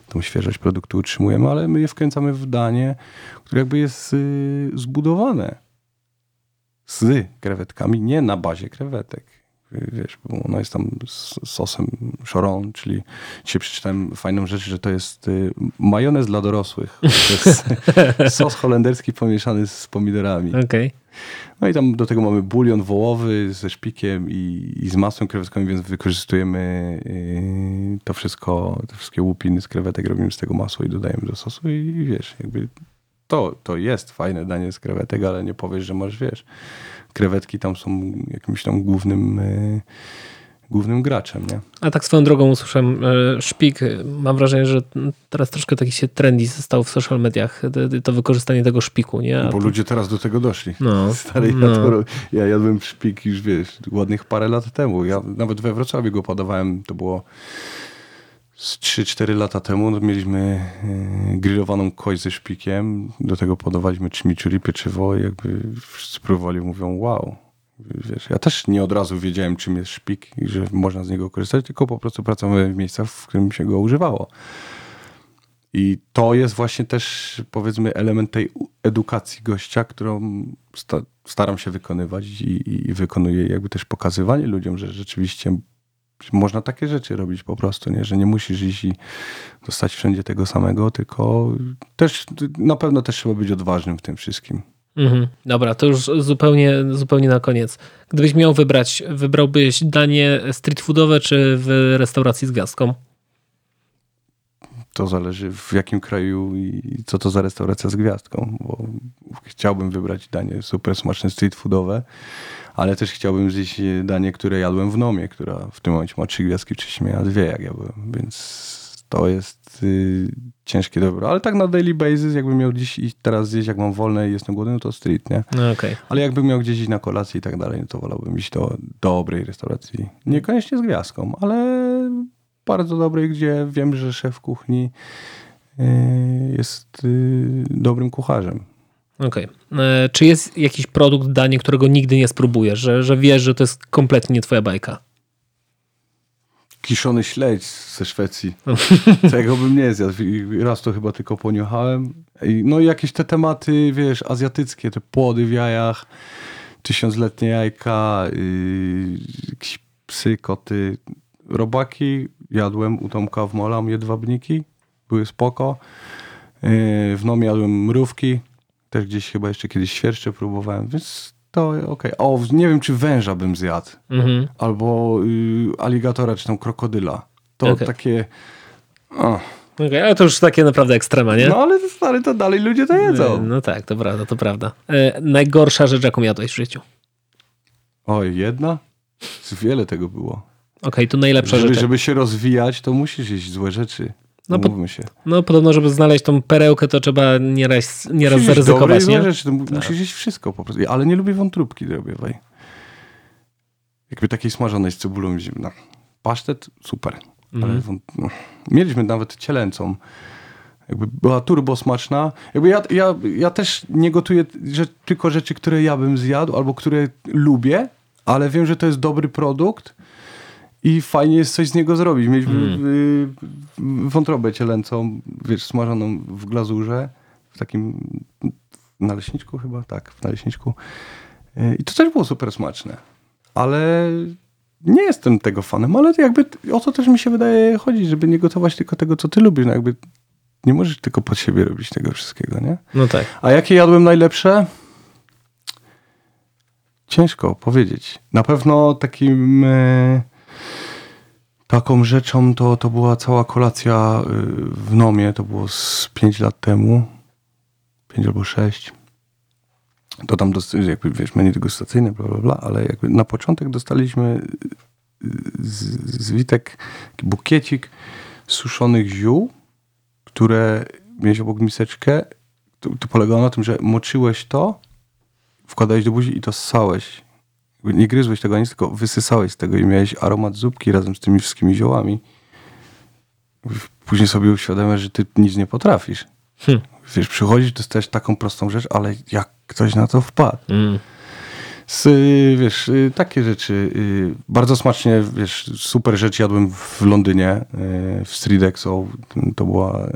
tą świeżość produktu utrzymujemy, ale my je wkręcamy w danie, które jakby jest yy, zbudowane z krewetkami, nie na bazie krewetek. Wiesz, bo ona jest tam z sosem choron, czyli dzisiaj przeczytałem fajną rzecz, że to jest y, majonez dla dorosłych. To jest sos holenderski pomieszany z pomidorami. Okej. No i tam do tego mamy bulion wołowy ze szpikiem i, i z masłem krewetkowym, więc wykorzystujemy y, to wszystko, te wszystkie łupiny z krewetek, robimy z tego masło i dodajemy do sosu i, i wiesz, jakby to, to jest fajne danie z krewetek, ale nie powiesz, że masz, wiesz, krewetki tam są jakimś tam głównym, y, głównym graczem, nie? A tak swoją drogą usłyszałem e, szpik. Mam wrażenie, że teraz troszkę taki się trendy stał w social mediach. To- To wykorzystanie tego szpiku, nie? A Bo to- ludzie teraz do tego doszli. No, Stary, ja, no. to, ro- ja jadłem szpik już, wiesz, ładnych parę lat temu. Ja nawet we Wrocławiu go podawałem, to było z 3-4 lata temu. Mieliśmy y, grillowaną kość ze szpikiem, do tego podawaliśmy chimichurri, pieczywo i jakby wszyscy próbowali, mówią wow. Wiesz, ja też nie od razu wiedziałem, czym jest szpik i że można z niego korzystać, tylko po prostu pracowałem w miejscach, w którym się go używało. I to jest właśnie też, powiedzmy, element tej edukacji gościa, którą sta- staram się wykonywać i, i wykonuję jakby też pokazywanie ludziom, że rzeczywiście można takie rzeczy robić po prostu, nie? że nie musisz iść i dostać wszędzie tego samego, tylko też na pewno też trzeba być odważnym w tym wszystkim. Mhm. Dobra, to już zupełnie, zupełnie na koniec. Gdybyś miał wybrać, wybrałbyś danie street foodowe czy w restauracji z gwiazdką? To zależy w jakim kraju i co to za restauracja z gwiazdką, bo chciałbym wybrać danie super smaczne street foodowe, ale też chciałbym zjeść danie, które jadłem w Nomie, która w tym momencie ma trzy gwiazdki, wcześniej miała dwie, jak ja byłem, więc to jest y, ciężkie dobro. Ale tak na daily basis, jakbym miał dziś i teraz zjeść, jak mam wolne i jestem głodny, no to street, nie? No okej. Ale jakbym miał gdzieś iść na kolację i tak dalej, no to wolałbym iść do dobrej restauracji. Niekoniecznie z gwiazdką, ale bardzo dobrej, gdzie wiem, że szef kuchni y, jest y, dobrym kucharzem. Okej. E, Czy jest jakiś produkt, danie, którego nigdy nie spróbujesz, że, że wiesz, że to jest kompletnie nie twoja bajka? Kiszony śledź ze Szwecji. Tego bym nie zjadł. I Raz to chyba tylko poniuchałem. I No i jakieś te tematy, wiesz, azjatyckie, te płody w jajach, tysiącletnie jajka, yy, jakieś psy, koty. Robaki jadłem u Tomka w Mola, jedwabniki, były spoko. Yy, w Nomie jadłem mrówki, też gdzieś chyba jeszcze kiedyś świerszcze próbowałem, więc to okej. O, nie wiem, czy węża bym zjadł Mhm. albo y, aligatora, czy tam krokodyla. To Okej. takie. O. Okej, ale to już takie naprawdę ekstrema, nie? No ale, ale to dalej ludzie to jedzą. No tak, to prawda, to prawda. E, najgorsza rzecz, jaką jadłeś w życiu? Oj, jedna? Wiele tego było. Okej, to najlepsza Żeby, rzecz. żeby się rozwijać, to musisz jeść złe rzeczy. No No, Mówmy się. No podobno, żeby znaleźć tą perełkę, to trzeba nieraz, nieraz Musisz zaryzykować, nie? Tak. rzeczy. To mu- Musisz jeść wszystko po prostu. Ale nie lubię wątróbki drobiowej. Jakby takiej smażonej z cebulą zimna. Pasztet, super. Ale Mhm. wąt... no. Mieliśmy nawet cielęcą. Jakby była turbo smaczna. Jakby ja, ja, ja też nie gotuję że, tylko rzeczy, które ja bym zjadł albo które lubię, ale wiem, że to jest dobry produkt i fajnie jest coś z niego zrobić. Mieliśmy y, wątrobę cielęcą, wiesz, smażoną w glazurze, w takim naleśniczku chyba, tak, w naleśniczku. Y, I to też było super smaczne. Ale nie jestem tego fanem, ale jakby o to też mi się wydaje chodzić, żeby nie gotować tylko tego, co ty lubisz. No jakby nie możesz tylko pod siebie robić tego wszystkiego, nie? No tak. A jakie jadłem najlepsze? Ciężko powiedzieć. Na pewno takim taką rzeczą to, to była cała kolacja e, w Nomie. To było z 5 lat temu. 5 albo 6. To tam jakby wiesz, menu degustacyjne, bla, bla, bla, ale jakby na początek dostaliśmy z, z Witek bukiecik suszonych ziół, które miałeś obok miseczkę to, to polegało na tym, że moczyłeś to, wkładałeś do buzi i to ssałeś. Nie gryzłeś tego ani tylko wysysałeś z tego i miałeś aromat zupki razem z tymi wszystkimi ziołami. Później sobie uświadamiasz, że ty nic nie potrafisz. Hm. Wiesz, przychodzisz, dostajesz taką prostą rzecz, ale jak ktoś na to wpadł. Mm. Z, y, wiesz, y, takie rzeczy. y, Bardzo smacznie, wiesz, super rzecz jadłem w Londynie, w Stridexo. To była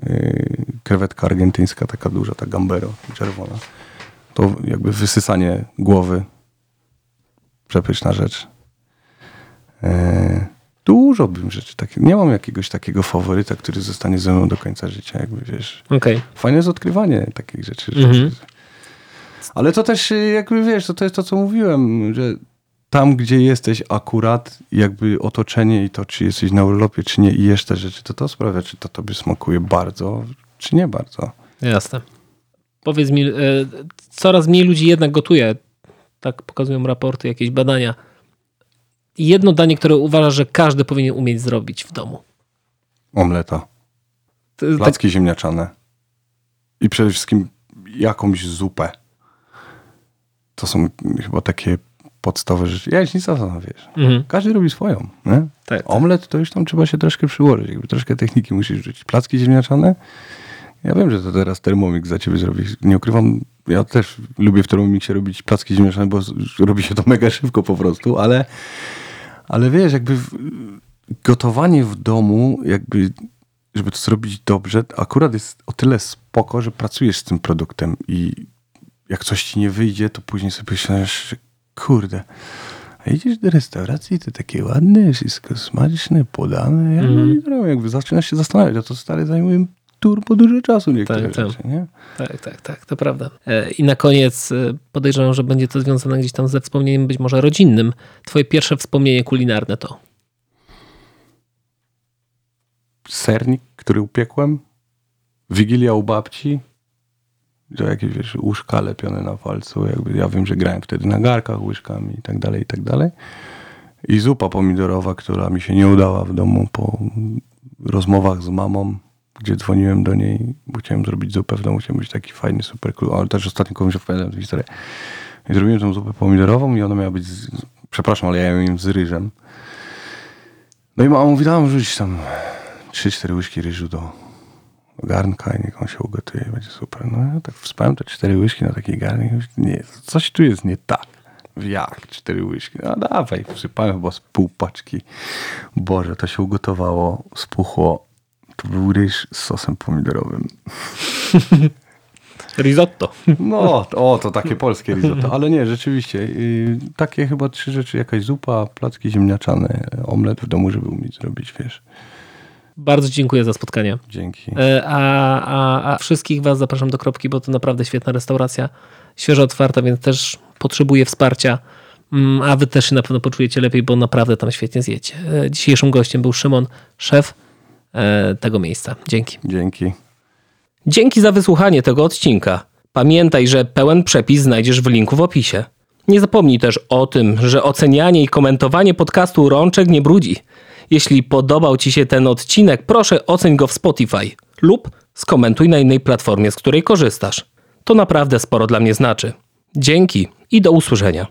krewetka argentyńska, taka duża, ta gambero, czerwona. To jakby wysysanie głowy. Przepyszna rzecz. E, Dużo bym rzeczy takich. Nie mam jakiegoś takiego faworyta, który zostanie ze mną do końca życia, jakby wiesz. Okej. Fajne jest odkrywanie takich rzeczy. Mhm. Ale to też y, jakby wiesz, to, to jest to, co mówiłem, że tam, gdzie jesteś akurat, jakby otoczenie i to, czy jesteś na urlopie, czy nie i jesz te rzeczy, to to sprawia, czy to tobie smakuje bardzo, czy nie bardzo. Jasne. Powiedz mi, e, coraz mniej ludzi jednak gotuje. Tak pokazują raporty, jakieś badania. Jedno danie, które uważasz, że każdy powinien umieć zrobić w domu. Omleta, To jest tak, placki ziemniaczane i przede wszystkim jakąś zupę. To są chyba takie podstawowe rzeczy. Jajecznica, no wiesz. mhm. Każdy robi swoją. Nie? tak, tak. Omlet to już tam trzeba się troszkę przyłożyć, jakby troszkę techniki musisz rzucić. Placki ziemniaczane? Ja wiem, że to teraz Thermomix za ciebie zrobi. Nie ukrywam, ja też lubię w Thermomixie robić placki ziemniaczane, bo robi się to mega szybko po prostu, ale, ale wiesz, jakby gotowanie w domu jakby żeby to zrobić dobrze, akurat jest o tyle spoko, że pracujesz z tym produktem i jak coś ci nie wyjdzie, to później sobie myślisz, kurde, a idziesz do restauracji, to takie ładne, wszystko smaczne, podane. Ja Mhm. mm. jakby zaczynasz się zastanawiać, a to stary zajmuje turbo dużo czasu niektóre Tak, tak. rzeczy, nie? Tak, tak, tak, to prawda. E, I na koniec e, podejrzewam, że będzie to związane gdzieś tam ze wspomnieniem być może rodzinnym. Twoje pierwsze wspomnienie kulinarne to? sernik, który upiekłem, wigilia u babci, że jakieś wiesz, łóżka lepione na palcu, jakby ja wiem, że grałem wtedy na garkach łyżkami i tak dalej, i tak dalej. I zupa pomidorowa, która mi się nie udała w domu po rozmowach z mamą, gdzie dzwoniłem do niej, bo chciałem zrobić zupę w domu, chciałem być taki fajny, super cool, ale też ostatnio komuś opowiadałem tę historię. I zrobiłem tą zupę pomidorową i ona miała być, z, przepraszam, ale ja ją jem z ryżem. No i mama mówi, dam rzucić tam 3-4 łyżki ryżu do garnka i niech on się ugotuje, będzie super. No ja tak wspałem te cztery łyżki na taki garnek nie, coś tu jest nie tak. Jak? Cztery łyżki? No dawaj, wsypałem chyba z pół paczki. Boże, to się ugotowało, spuchło. To był ryż z sosem pomidorowym. Risotto. No, o, to takie polskie risotto. Ale nie, rzeczywiście. y, takie chyba trzy rzeczy. Jakaś zupa, placki ziemniaczane, omlet w domu, żeby umieć zrobić, wiesz. Bardzo dziękuję za spotkanie. Dzięki. E, A, a, a wszystkich Was zapraszam do kropki, bo to naprawdę świetna restauracja. Świeżo otwarta, więc też potrzebuje wsparcia. Mm, A Wy też się na pewno poczujecie lepiej, bo naprawdę tam świetnie zjecie. E, Dzisiejszym gościem był Szymon, szef tego miejsca. Dzięki. Dzięki. Dzięki za wysłuchanie tego odcinka. Pamiętaj, że pełen przepis znajdziesz w linku w opisie. Nie zapomnij też o tym, że ocenianie i komentowanie podcastu Rączek nie brudzi. Jeśli podobał Ci się ten odcinek, proszę oceń go w Spotify lub skomentuj na innej platformie, z której korzystasz. To naprawdę sporo dla mnie znaczy. Dzięki i do usłyszenia.